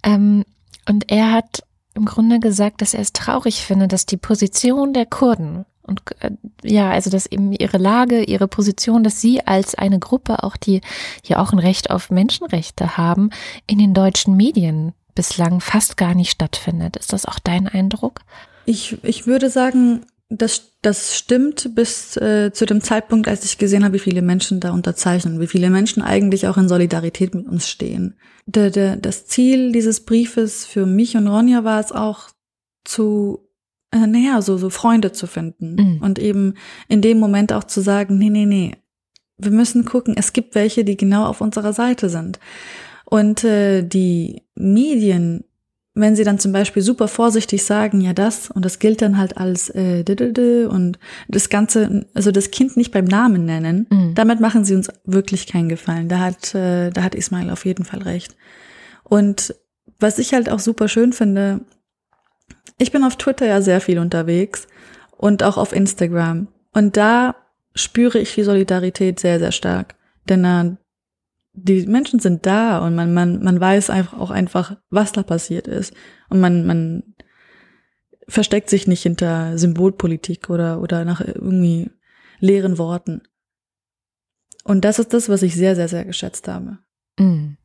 Ähm, und er hat im Grunde gesagt, dass er es traurig findet, dass die Position der Kurden und äh, ja, also dass eben ihre Lage, ihre Position, dass sie als eine Gruppe, auch die hier auch ein Recht auf Menschenrechte haben, in den deutschen Medien bislang fast gar nicht stattfindet. Ist das auch dein Eindruck? Ich, ich würde sagen, das, das stimmt bis äh, zu dem Zeitpunkt, als ich gesehen habe, wie viele Menschen da unterzeichnen, wie viele Menschen eigentlich auch in Solidarität mit uns stehen. De, de, das Ziel dieses Briefes für mich und Ronja war es auch zu, äh, naja, so, so Freunde zu finden mhm. und eben in dem Moment auch zu sagen, nee, nee, nee, wir müssen gucken, es gibt welche, die genau auf unserer Seite sind. Und äh, die Medien wenn sie dann zum Beispiel super vorsichtig sagen, ja das und das gilt dann halt als äh, und das Ganze, also das Kind nicht beim Namen nennen, mhm. damit machen sie uns wirklich keinen Gefallen. Da hat, äh, da hat Ismail auf jeden Fall recht. Und was ich halt auch super schön finde, ich bin auf Twitter ja sehr viel unterwegs und auch auf Instagram. Und da spüre ich die Solidarität sehr, sehr stark. Denn äh, die Menschen sind da und man, man, man weiß einfach auch einfach, was da passiert ist. Und man, man versteckt sich nicht hinter Symbolpolitik oder, oder nach irgendwie leeren Worten. Und das ist das, was ich sehr, sehr, sehr geschätzt habe. Mm.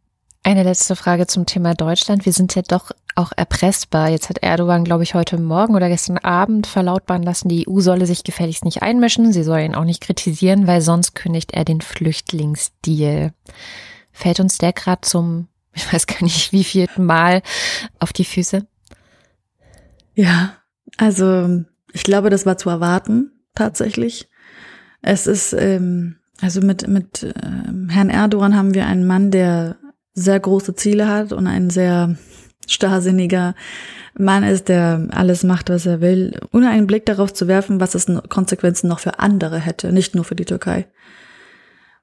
Eine letzte Frage zum Thema Deutschland. Wir sind ja doch auch erpressbar. Jetzt hat Erdogan, glaube ich, heute Morgen oder gestern Abend verlautbaren lassen, die EU solle sich gefälligst nicht einmischen. Sie soll ihn auch nicht kritisieren, weil sonst kündigt er den Flüchtlingsdeal. Fällt uns der gerade zum, ich weiß gar nicht, wie vierten Mal auf die Füße? Ja, also ich glaube, das war zu erwarten, tatsächlich. Es ist, ähm, also mit, mit ähm, Herrn Erdogan haben wir einen Mann, der sehr große Ziele hat und ein sehr starrsinniger Mann ist, der alles macht, was er will, ohne einen Blick darauf zu werfen, was es Konsequenzen noch für andere hätte, nicht nur für die Türkei.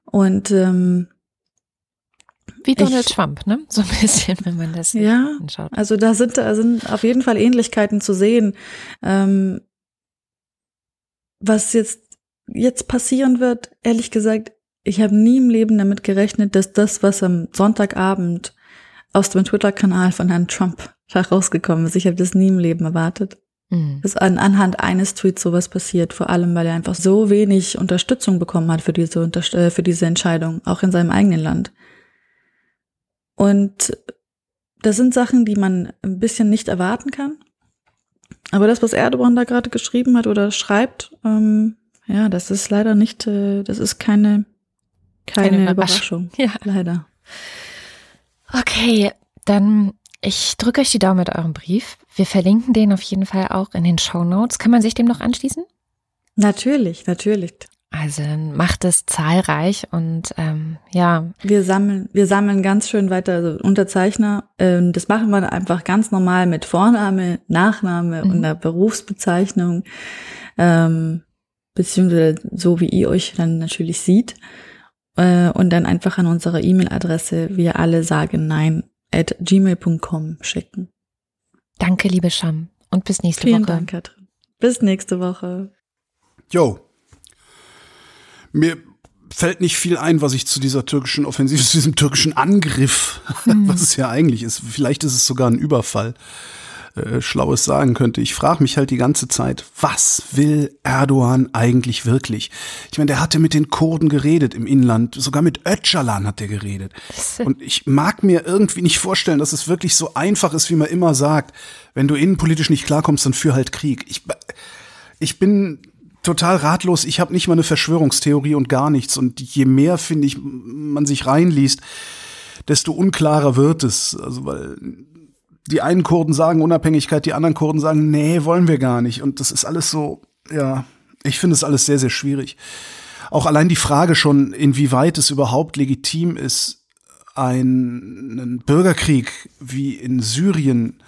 Und ähm, wie Donald ich, Trump, ne? So ein bisschen, wenn man das ja, anschaut. Also da sind, da sind auf jeden Fall Ähnlichkeiten zu sehen. Ähm, was jetzt jetzt passieren wird, ehrlich gesagt, ich habe nie im Leben damit gerechnet, dass das, was am Sonntagabend aus dem Twitter-Kanal von Herrn Trump herausgekommen ist, ich habe das nie im Leben erwartet. Mhm. Dass an, anhand eines Tweets sowas passiert, vor allem weil er einfach so wenig Unterstützung bekommen hat für diese, äh, für diese Entscheidung, auch in seinem eigenen Land. Und das sind Sachen, die man ein bisschen nicht erwarten kann. Aber das, was Erdogan da gerade geschrieben hat oder schreibt, ähm, ja, das ist leider nicht, äh, das ist keine keine, Keine Überraschung. Ja. Leider. Okay, dann ich drücke euch die Daumen mit eurem Brief. Wir verlinken den auf jeden Fall auch in den Show Notes. Kann man sich dem noch anschließen? Natürlich, natürlich. Also macht es zahlreich und ähm, ja. Wir sammeln, wir sammeln ganz schön weiter also Unterzeichner. Ähm, das machen wir einfach ganz normal mit Vorname, Nachname mhm. und der Berufsbezeichnung, ähm, beziehungsweise so wie ihr euch dann natürlich sieht äh, und dann einfach an unserer E-Mail-Adresse wir alle sagen, nein, at gmail.com schicken. Danke, liebe Scham. Und bis nächste Vielen Woche. Dank, Katrin. Bis nächste Woche. Jo. Mir fällt nicht viel ein, was ich zu dieser türkischen Offensive, zu diesem türkischen Angriff, was es ja eigentlich ist. Vielleicht ist es sogar ein Überfall. Äh, Schlaues sagen könnte. Ich frage mich halt die ganze Zeit, was will Erdogan eigentlich wirklich? Ich meine, der hatte mit den Kurden geredet im Inland, sogar mit Öcalan hat er geredet. Und ich mag mir irgendwie nicht vorstellen, dass es wirklich so einfach ist, wie man immer sagt. Wenn du innenpolitisch nicht klarkommst, dann führ halt Krieg. Ich, ich bin total ratlos. Ich habe nicht mal eine Verschwörungstheorie und gar nichts. Und je mehr, finde ich, man sich reinliest, desto unklarer wird es. Also, weil die einen Kurden sagen Unabhängigkeit, die anderen Kurden sagen, nee, wollen wir gar nicht. Und das ist alles so, ja, ich finde es alles sehr, sehr schwierig. Auch allein die Frage schon, inwieweit es überhaupt legitim ist, einen Bürgerkrieg wie in Syrien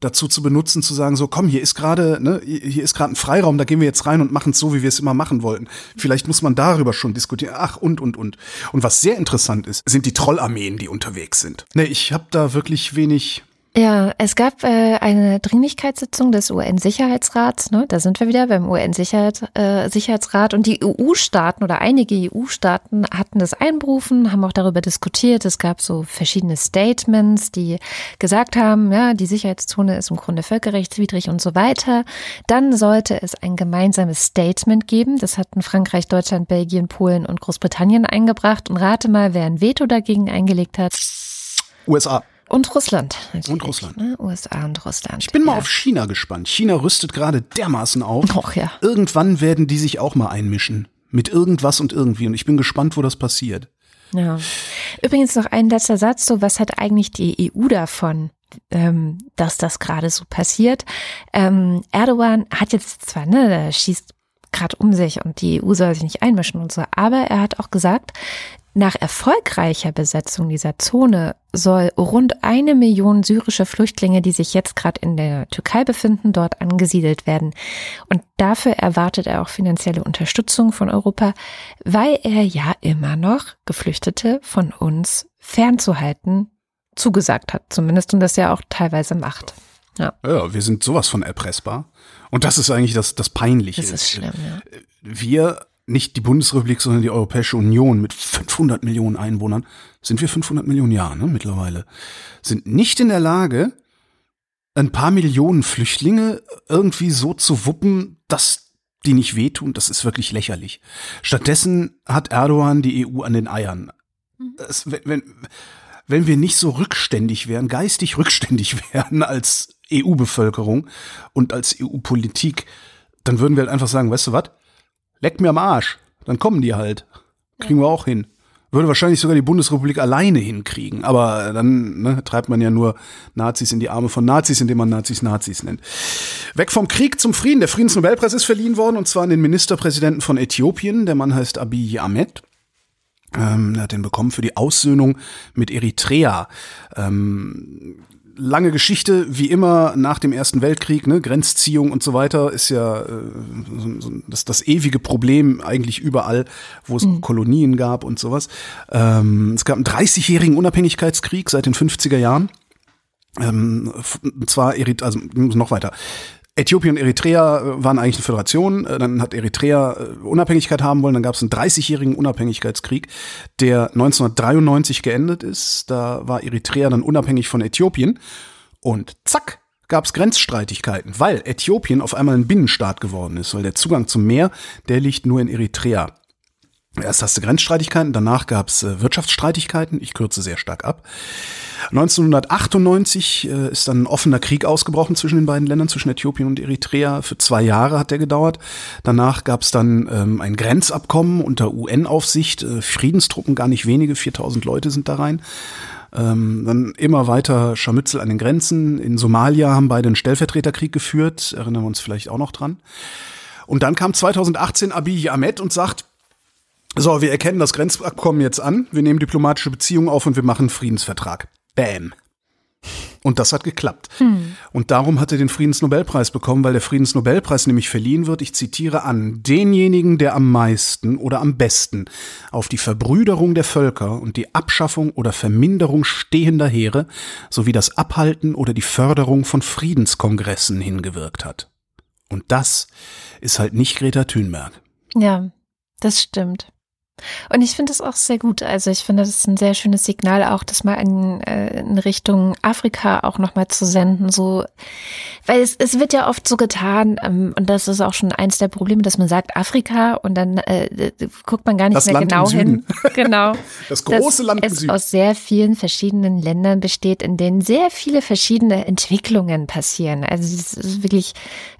dazu zu benutzen, zu sagen, so komm, hier ist gerade, ne, hier ist gerade ein Freiraum, da gehen wir jetzt rein und machen es so, wie wir es immer machen wollten. Vielleicht muss man darüber schon diskutieren. Ach, und, und, und. Und was sehr interessant ist, sind die Trollarmeen, die unterwegs sind. Nee, ich habe da wirklich wenig Ja, es gab äh, eine Dringlichkeitssitzung des UN-Sicherheitsrats. Ne? Da sind wir wieder beim UN-Sicherheitsrat. Äh, und die EU-Staaten oder einige EU-Staaten hatten das einberufen, haben auch darüber diskutiert. Es gab so verschiedene Statements, die gesagt haben, ja, die Sicherheitszone ist im Grunde völkerrechtswidrig und so weiter. Dann sollte es ein gemeinsames Statement geben. Das hatten Frankreich, Deutschland, Belgien, Polen und Großbritannien eingebracht. Und rate mal, wer ein Veto dagegen eingelegt hat. USA. Und Russland. Und Russland. Ne? USA und Russland. Ich bin mal ja. auf China gespannt. China rüstet gerade dermaßen auf. Och, ja. Irgendwann werden die sich auch mal einmischen. Mit irgendwas und irgendwie. Und ich bin gespannt, wo das passiert. Ja. Übrigens noch ein letzter Satz, so was hat eigentlich die EU davon? Ähm, dass das gerade so passiert. Ähm, Erdogan hat jetzt zwar, ne, der schießt gerade um sich und die EU soll sich nicht einmischen und so, aber er hat auch gesagt, nach erfolgreicher Besetzung dieser Zone soll rund eine Million syrische Flüchtlinge, die sich jetzt gerade in der Türkei befinden, dort angesiedelt werden. Und dafür erwartet er auch finanzielle Unterstützung von Europa, weil er ja immer noch Geflüchtete von uns fernzuhalten zugesagt hat, zumindest und das ja auch teilweise macht. Ja, Ja, wir sind sowas von erpressbar. Und das ist eigentlich das, das Peinliche. das ist schlimm, ja. Wir, nicht die Bundesrepublik, sondern die Europäische Union mit 500 Millionen Einwohnern, sind wir 500 Millionen Jahre ne, mittlerweile, sind nicht in der Lage, ein paar Millionen Flüchtlinge irgendwie so zu wuppen, dass die nicht wehtun. Das ist wirklich lächerlich. Stattdessen hat Erdogan die EU an den Eiern. Es, wenn, wenn, wenn wir nicht so rückständig wären, geistig rückständig wären als EU-Bevölkerung und als EU-Politik, dann würden wir halt einfach sagen, weißt du was? Leck mir am Arsch. Dann kommen die halt. Kriegen wir auch hin. Würde wahrscheinlich sogar die Bundesrepublik alleine hinkriegen. Aber dann ne, treibt man ja nur Nazis in die Arme von Nazis, indem man Nazis Nazis nennt. Weg vom Krieg zum Frieden. Der Friedensnobelpreis ist verliehen worden, und zwar an den Ministerpräsidenten von Äthiopien. Der Mann heißt Abiy Ahmed. Ähm, er hat den bekommen für die Aussöhnung mit Eritrea. Ähm, lange Geschichte, wie immer nach dem Ersten Weltkrieg, ne, Grenzziehung und so weiter, ist ja äh, so, so, das, das ewige Problem eigentlich überall, wo es Kolonien gab und sowas. Ähm, es gab einen 30-jährigen Unabhängigkeitskrieg seit den 50er Jahren. Ähm, und zwar, also noch weiter. Äthiopien und Eritrea äh, waren eigentlich eine Föderation. Äh, Dann hat Eritrea äh, Unabhängigkeit haben wollen. Dann gab es einen 30-jährigen Unabhängigkeitskrieg, der 1993 geendet ist. Da war Eritrea dann unabhängig von Äthiopien. Und zack, gab es Grenzstreitigkeiten, weil Äthiopien auf einmal ein Binnenstaat geworden ist, weil der Zugang zum Meer, der liegt nur in Eritrea. Erst hast du Grenzstreitigkeiten, danach gab es äh, Wirtschaftsstreitigkeiten. Ich kürze sehr stark ab. 1998 äh, ist dann ein offener Krieg ausgebrochen zwischen den beiden Ländern, zwischen Äthiopien und Eritrea. Für zwei Jahre hat der gedauert. Danach gab es dann ähm, ein Grenzabkommen unter UN-Aufsicht. Äh, Friedenstruppen, gar nicht wenige, 4000 Leute sind da rein. Ähm, dann immer weiter Scharmützel an den Grenzen. In Somalia haben beide einen Stellvertreterkrieg geführt. Erinnern wir uns vielleicht auch noch dran. Und dann kam 2018 Abiy Ahmed und sagt, so, wir erkennen das Grenzabkommen jetzt an, wir nehmen diplomatische Beziehungen auf und wir machen einen Friedensvertrag. Bam. Und das hat geklappt. Hm. Und darum hat er den Friedensnobelpreis bekommen, weil der Friedensnobelpreis nämlich verliehen wird, ich zitiere an, denjenigen, der am meisten oder am besten auf die Verbrüderung der Völker und die Abschaffung oder Verminderung stehender Heere sowie das Abhalten oder die Förderung von Friedenskongressen hingewirkt hat. Und das ist halt nicht Greta Thunberg. Ja, das stimmt. Und ich finde es auch sehr gut. Also ich finde, das ist ein sehr schönes Signal, auch das mal in, äh, in Richtung Afrika auch nochmal zu senden. So, weil es, es wird ja oft so getan, ähm, und das ist auch schon eins der Probleme, dass man sagt Afrika und dann äh, guckt man gar nicht das mehr Land genau hin. Genau. Das große Land im Süden. aus sehr vielen verschiedenen Ländern besteht, in denen sehr viele verschiedene Entwicklungen passieren. Also es ist wirklich,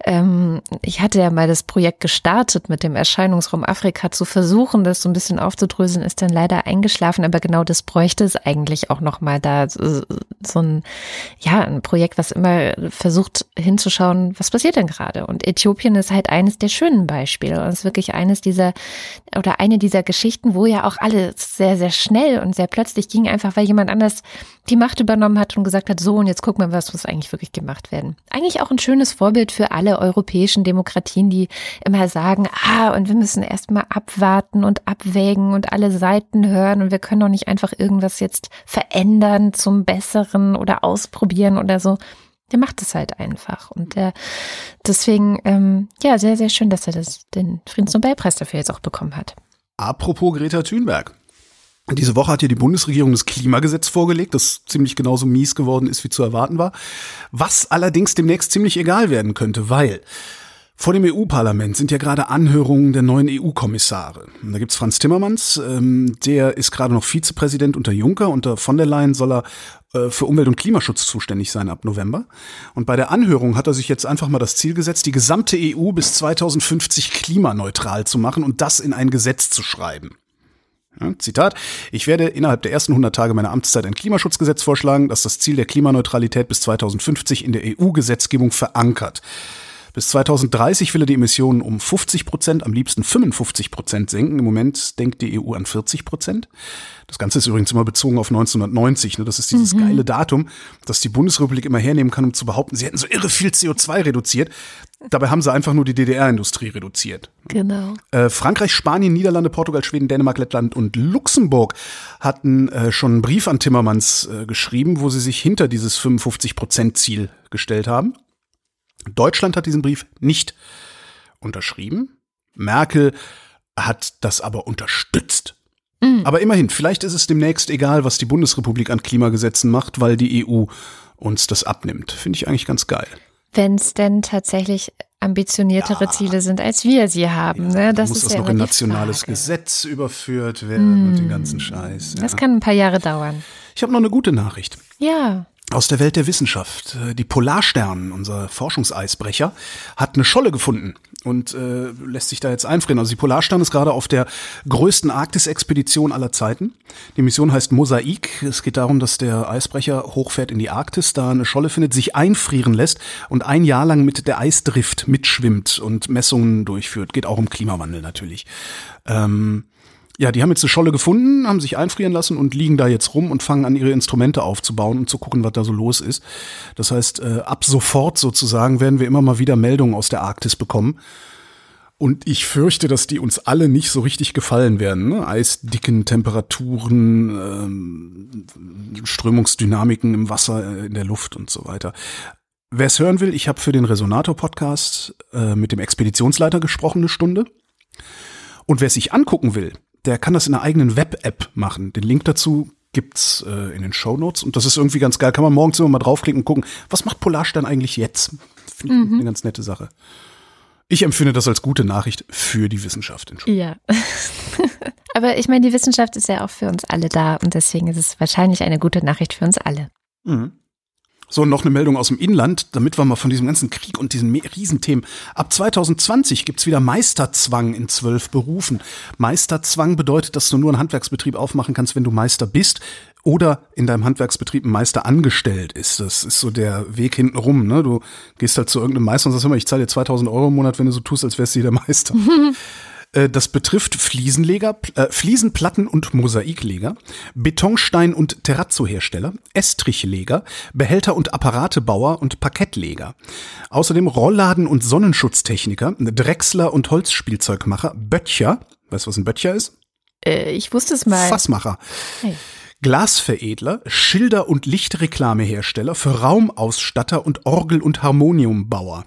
ähm, ich hatte ja mal das Projekt gestartet mit dem Erscheinungsraum Afrika zu versuchen, das so ein bisschen aufzudröseln, ist dann leider eingeschlafen, aber genau das bräuchte es eigentlich auch nochmal da. So ein, ja, ein Projekt, was immer versucht hinzuschauen, was passiert denn gerade? Und Äthiopien ist halt eines der schönen Beispiele und ist wirklich eines dieser oder eine dieser Geschichten, wo ja auch alles sehr, sehr schnell und sehr plötzlich ging, einfach weil jemand anders die Macht übernommen hat und gesagt hat, so und jetzt gucken wir, was muss eigentlich wirklich gemacht werden. Eigentlich auch ein schönes Vorbild für alle europäischen Demokratien, die immer sagen, ah, und wir müssen erstmal abwarten und abwägen und alle Seiten hören und wir können doch nicht einfach irgendwas jetzt verändern zum Besseren oder ausprobieren oder so. Der macht es halt einfach. Und der, deswegen, ähm, ja, sehr, sehr schön, dass er das, den Friedensnobelpreis dafür jetzt auch bekommen hat. Apropos Greta Thunberg. Diese Woche hat ja die Bundesregierung das Klimagesetz vorgelegt, das ziemlich genauso mies geworden ist, wie zu erwarten war. Was allerdings demnächst ziemlich egal werden könnte, weil vor dem EU-Parlament sind ja gerade Anhörungen der neuen EU-Kommissare. Da gibt's Franz Timmermans, ähm, der ist gerade noch Vizepräsident unter Juncker. Unter von der Leyen soll er äh, für Umwelt- und Klimaschutz zuständig sein ab November. Und bei der Anhörung hat er sich jetzt einfach mal das Ziel gesetzt, die gesamte EU bis 2050 klimaneutral zu machen und das in ein Gesetz zu schreiben. Zitat, ich werde innerhalb der ersten 100 Tage meiner Amtszeit ein Klimaschutzgesetz vorschlagen, das das Ziel der Klimaneutralität bis 2050 in der EU-Gesetzgebung verankert. Bis 2030 will er die Emissionen um 50 Prozent, am liebsten 55 Prozent senken. Im Moment denkt die EU an 40 Prozent. Das Ganze ist übrigens immer bezogen auf 1990. Ne? Das ist dieses mhm. geile Datum, das die Bundesrepublik immer hernehmen kann, um zu behaupten, sie hätten so irre viel CO2 reduziert. Dabei haben sie einfach nur die DDR-Industrie reduziert. Genau. Äh, Frankreich, Spanien, Niederlande, Portugal, Schweden, Dänemark, Lettland und Luxemburg hatten äh, schon einen Brief an Timmermans äh, geschrieben, wo sie sich hinter dieses 55-Prozent-Ziel gestellt haben. Deutschland hat diesen Brief nicht unterschrieben. Merkel hat das aber unterstützt. Mhm. Aber immerhin, vielleicht ist es demnächst egal, was die Bundesrepublik an Klimagesetzen macht, weil die EU uns das abnimmt. Finde ich eigentlich ganz geil. Wenn es denn tatsächlich ambitioniertere ja. Ziele sind, als wir sie haben. Ja, ne? Das muss ist das ja noch in nationales Frage. Gesetz überführt werden mm. und den ganzen Scheiß. Ja. Das kann ein paar Jahre dauern. Ich habe noch eine gute Nachricht. Ja aus der Welt der Wissenschaft. Äh, die Polarstern, unser Forschungseisbrecher, hat eine Scholle gefunden und äh, lässt sich da jetzt einfrieren. Also die Polarstern ist gerade auf der größten Arktis-Expedition aller Zeiten. Die Mission heißt Mosaik. Es geht darum, dass der Eisbrecher hochfährt in die Arktis, da eine Scholle findet, sich einfrieren lässt und ein Jahr lang mit der Eisdrift mitschwimmt und Messungen durchführt. Geht auch um Klimawandel natürlich. Ähm, ja, die haben jetzt eine Scholle gefunden, haben sich einfrieren lassen und liegen da jetzt rum und fangen an, ihre Instrumente aufzubauen und zu gucken, was da so los ist. Das heißt, äh, ab sofort sozusagen werden wir immer mal wieder Meldungen aus der Arktis bekommen. Und ich fürchte, dass die uns alle nicht so richtig gefallen werden. Ne? Eisdicken Temperaturen, ähm, Strömungsdynamiken im Wasser, äh, in der Luft und so weiter. Wer es hören will, ich habe für den Resonator-Podcast äh, mit dem Expeditionsleiter gesprochen, eine Stunde. Und wer es sich angucken will, der kann das in einer eigenen Web-App machen. Den Link dazu gibt's äh, in den Show Notes und das ist irgendwie ganz geil. Kann man morgens immer mal draufklicken und gucken, was macht Polarstern eigentlich jetzt? Finde ich mhm. eine ganz nette Sache. Ich empfinde das als gute Nachricht für die Wissenschaft. Ja. Aber ich meine, die Wissenschaft ist ja auch für uns alle da und deswegen ist es wahrscheinlich eine gute Nachricht für uns alle. Mhm. So, noch eine Meldung aus dem Inland, damit wir mal von diesem ganzen Krieg und diesen Riesenthemen. Ab 2020 gibt's wieder Meisterzwang in zwölf Berufen. Meisterzwang bedeutet, dass du nur einen Handwerksbetrieb aufmachen kannst, wenn du Meister bist oder in deinem Handwerksbetrieb ein Meister angestellt ist. Das ist so der Weg hinten rum. Ne? Du gehst halt zu irgendeinem Meister und sagst immer, ich zahle dir 2000 Euro im Monat, wenn du so tust, als wärst du der Meister. Äh, Das betrifft Fliesenleger, äh, Fliesenplatten- und Mosaikleger, Betonstein- und Terrazzo-Hersteller, Estrichleger, Behälter- und Apparatebauer und Parkettleger. Außerdem Rollladen- und Sonnenschutztechniker, Drechsler- und Holzspielzeugmacher, Böttcher, weißt du, was ein Böttcher ist? Äh, ich wusste es mal. Fassmacher. Hey. Glasveredler, Schilder- und Lichtreklamehersteller für Raumausstatter und Orgel- und Harmoniumbauer.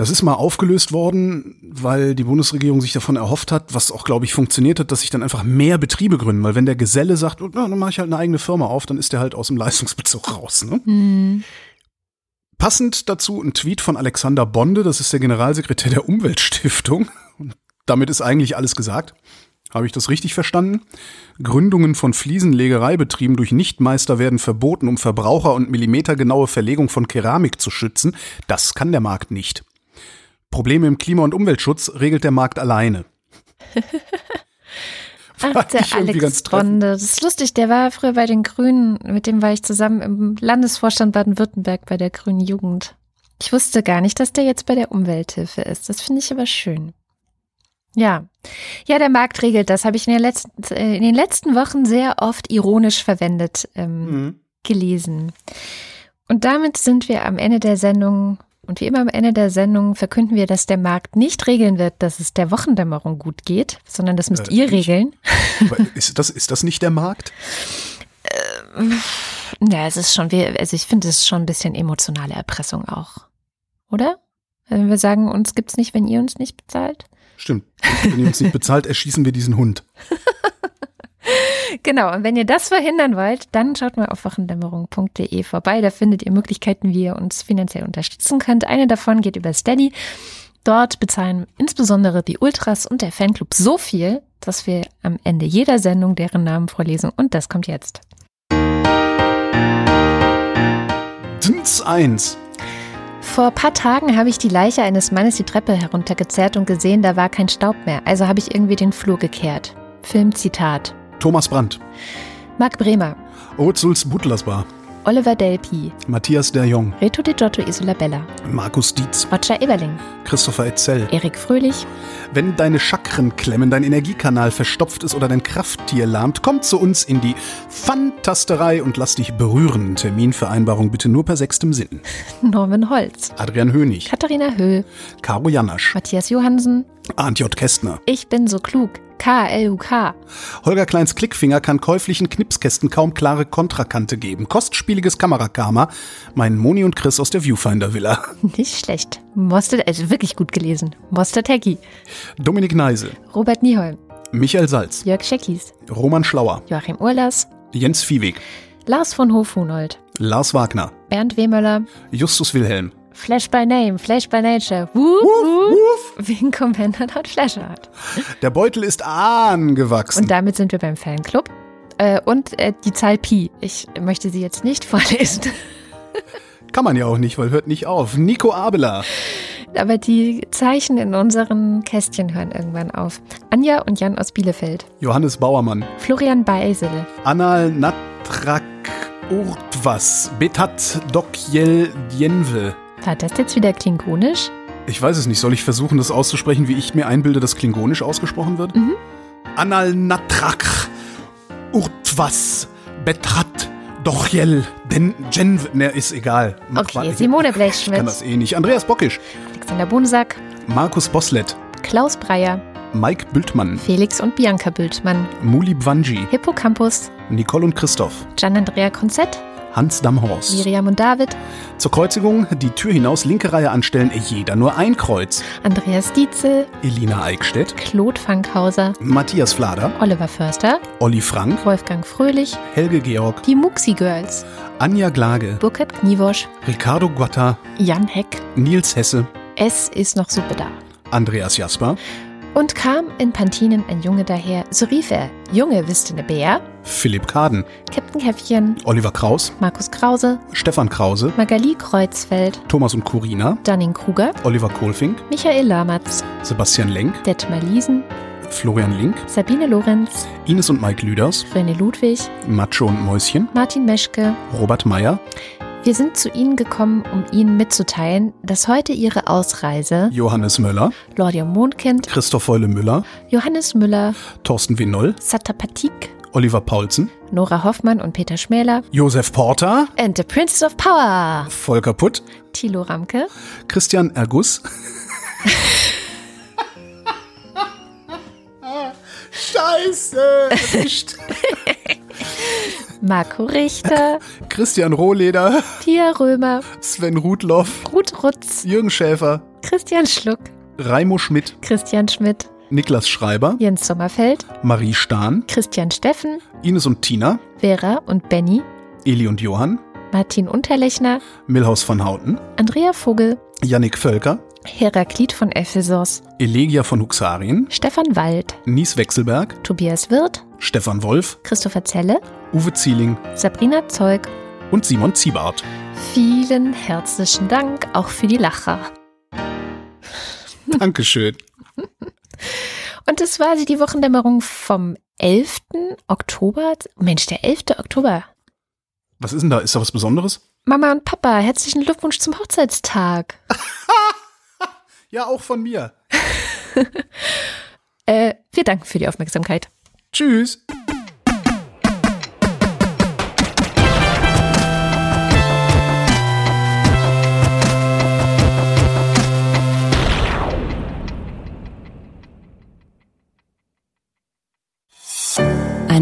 Das ist mal aufgelöst worden, weil die Bundesregierung sich davon erhofft hat, was auch, glaube ich, funktioniert hat, dass sich dann einfach mehr Betriebe gründen. Weil wenn der Geselle sagt, oh, dann mache ich halt eine eigene Firma auf, dann ist der halt aus dem Leistungsbezug raus. Ne? Hm. Passend dazu ein Tweet von Alexander Bonde, das ist der Generalsekretär der Umweltstiftung. Und damit ist eigentlich alles gesagt. Habe ich das richtig verstanden? Gründungen von Fliesenlegereibetrieben durch Nichtmeister werden verboten, um Verbraucher und millimetergenaue Verlegung von Keramik zu schützen. Das kann der Markt nicht. Probleme im Klima- und Umweltschutz regelt der Markt alleine. Ach, der Alex. Bonde. Das ist lustig, der war früher bei den Grünen, mit dem war ich zusammen im Landesvorstand Baden-Württemberg bei der Grünen Jugend. Ich wusste gar nicht, dass der jetzt bei der Umwelthilfe ist. Das finde ich aber schön. Ja. Ja, der Markt regelt das. Habe ich in, letzten, äh, in den letzten Wochen sehr oft ironisch verwendet ähm, Mhm. gelesen. Und damit sind wir am Ende der Sendung. Und wie immer am Ende der Sendung verkünden wir, dass der Markt nicht regeln wird, dass es der Wochendämmerung gut geht, sondern das müsst Äh, ihr ich- regeln. Aber Ist das, ist das nicht der Markt? Ja, es ist schon, also ich finde, es ist schon ein bisschen emotionale Erpressung auch. Oder? Wenn wir sagen, uns gibt's nicht, wenn ihr uns nicht bezahlt. Stimmt. Wenn ihr uns nicht bezahlt, erschießen wir diesen Hund. Genau, und wenn ihr das verhindern wollt, dann schaut mal auf wochendämmerung.de vorbei. Da findet ihr Möglichkeiten, wie ihr uns finanziell unterstützen könnt. Eine davon geht über Steady. Dort bezahlen insbesondere die Ultras und der Fanclub so viel, dass wir am Ende jeder Sendung deren Namen vorlesen. Und das kommt jetzt. Dins 1. Vor ein paar Tagen habe ich die Leiche eines Mannes die Treppe heruntergezerrt und gesehen, da war kein Staub mehr. Also habe ich irgendwie den Flur gekehrt. Filmzitat. Thomas Brandt. Marc Bremer, Ozuls Butlersbar. Oliver Delpi, Matthias der Jong. Reto Di Giotto Isola Bella, Markus Dietz. Roger Eberling, Christopher Etzel. Erik Fröhlich, Wenn deine Chakren klemmen, dein Energiekanal verstopft ist oder dein Krafttier lahmt, komm zu uns in die Fantasterei und lass dich berühren. Terminvereinbarung bitte nur per sechstem Sinn. Norman Holz, Adrian Hönig. Katharina Höhl, Caro Janasch. Matthias Johansen, Arndt J. Kästner. Ich bin so klug, KLUK, Holger Kleins Klickfinger kann käuflichen Knipskästen kaum klare Kontrakante geben. Kostspieliges Kamerakarma. Mein Moni und Chris aus der Viewfinder Villa. nicht schlecht. Mostert, also wirklich gut gelesen. Mostert Hecki, Dominik Neise. Robert Nieholm, Michael Salz. Jörg Scheckis, Roman Schlauer. Joachim Urlas, Jens Viehweg. Lars von Hofhunold, Lars Wagner. Bernd Wehmöller, Justus Wilhelm. Flash by Name, Flash by Nature. Woof, woof. Wegen Commander Not Flash Art. Der Beutel ist angewachsen. Und damit sind wir beim Fanclub. Äh, und äh, die Zahl Pi. Ich möchte sie jetzt nicht vorlesen. Kann man ja auch nicht, weil hört nicht auf. Nico Abela. Aber die Zeichen in unseren Kästchen hören irgendwann auf. Anja und Jan aus Bielefeld. Johannes Bauermann. Florian Beisel. Anal Natrak Urtwas. Betat Dokjel Djenve. War das jetzt wieder klingonisch? Ich weiß es nicht. Soll ich versuchen, das auszusprechen, wie ich mir einbilde, dass klingonisch ausgesprochen wird? Mhm. Anal Natrak Urtwas. Betrat Dokjel Den Djenve. Ne, ist egal. Mach Okay, mal. Simone Ich kann Blechschmidt, das eh nicht. Andreas Bockisch. Alexander Bonsack, Markus Boslett. Klaus Breyer, Mike Bültmann. Felix und Bianca Bültmann, Muli Bwanji. Hippocampus, Nicole und Christoph. Gian-Andrea Konzett, Hans Damhorst. Miriam und David, Zur Kreuzigung die Tür hinaus linke Reihe anstellen, jeder nur ein Kreuz. Andreas Dietzel, Elina Eickstedt, Claude Fankhauser, Matthias Flader, Oliver Förster, Olli Frank, Wolfgang Fröhlich, Helge Georg, die Muxi Girls, Anja Glage, Burkhard Kniewosch, Ricardo Guatta, Jan Heck. Nils Hesse, Es ist noch Suppe da. Andreas Jasper, Und kam in Pantinen ein Junge daher, so rief er, Junge, wisst ihr ne Bär? Philipp Kaden, Captain Käffchen, Oliver Kraus, Markus Krause, Stefan Krause, Magali Kreuzfeld, Thomas und Corina, Dunning Kruger, Oliver Kohlfink, Michael Lamatz, Sebastian Lenk, Detmar Liesen, Florian Link, Sabine Lorenz, Ines und Mike Lüders, René Ludwig, Macho und Mäuschen, Martin Meschke, Robert Meyer, Wir sind zu Ihnen gekommen, um Ihnen mitzuteilen, dass heute Ihre Ausreise Johannes Möller, Claudia Mondkind, Christoph Heule Müller, Johannes Müller, Thorsten Winoll, Satapatik, Oliver Paulsen, Nora Hoffmann und Peter Schmäler. Josef Porter, and the Princess of Power, Volker Putt, Thilo Ramke, Christian Erguss. Scheiße! erwischt. Marco Richter, Christian Rohleder, Pia Römer, Sven Rudloff, Ruth Rutz, Jürgen Schäfer, Christian Schluck, Raimo Schmidt, Christian Schmidt, Niklas Schreiber, Jens Sommerfeld, Marie Stahn, Christian Steffen, Ines und Tina, Vera und Benny, Eli und Johann, Martin Unterlechner, Milhaus von Houten, Andrea Vogel, Yannick Völker, Heraklit von Ephesos, Elegia von Huxarien, Stefan Wald, Nies Wechselberg, Tobias Wirth, Stefan Wolf, Christopher Zelle, Uwe Zieling Sabrina Zeug. und Simon Ziebart. Vielen herzlichen Dank auch für die Lacher. Dankeschön. Und das war sie, die Wochendämmerung vom 11. Oktober. Mensch, der 11. Oktober. Was ist denn da? Ist da was Besonderes? Mama und Papa, herzlichen Glückwunsch zum Hochzeitstag. Ja, auch von mir. Äh, wir danken für die Aufmerksamkeit. Tschüss.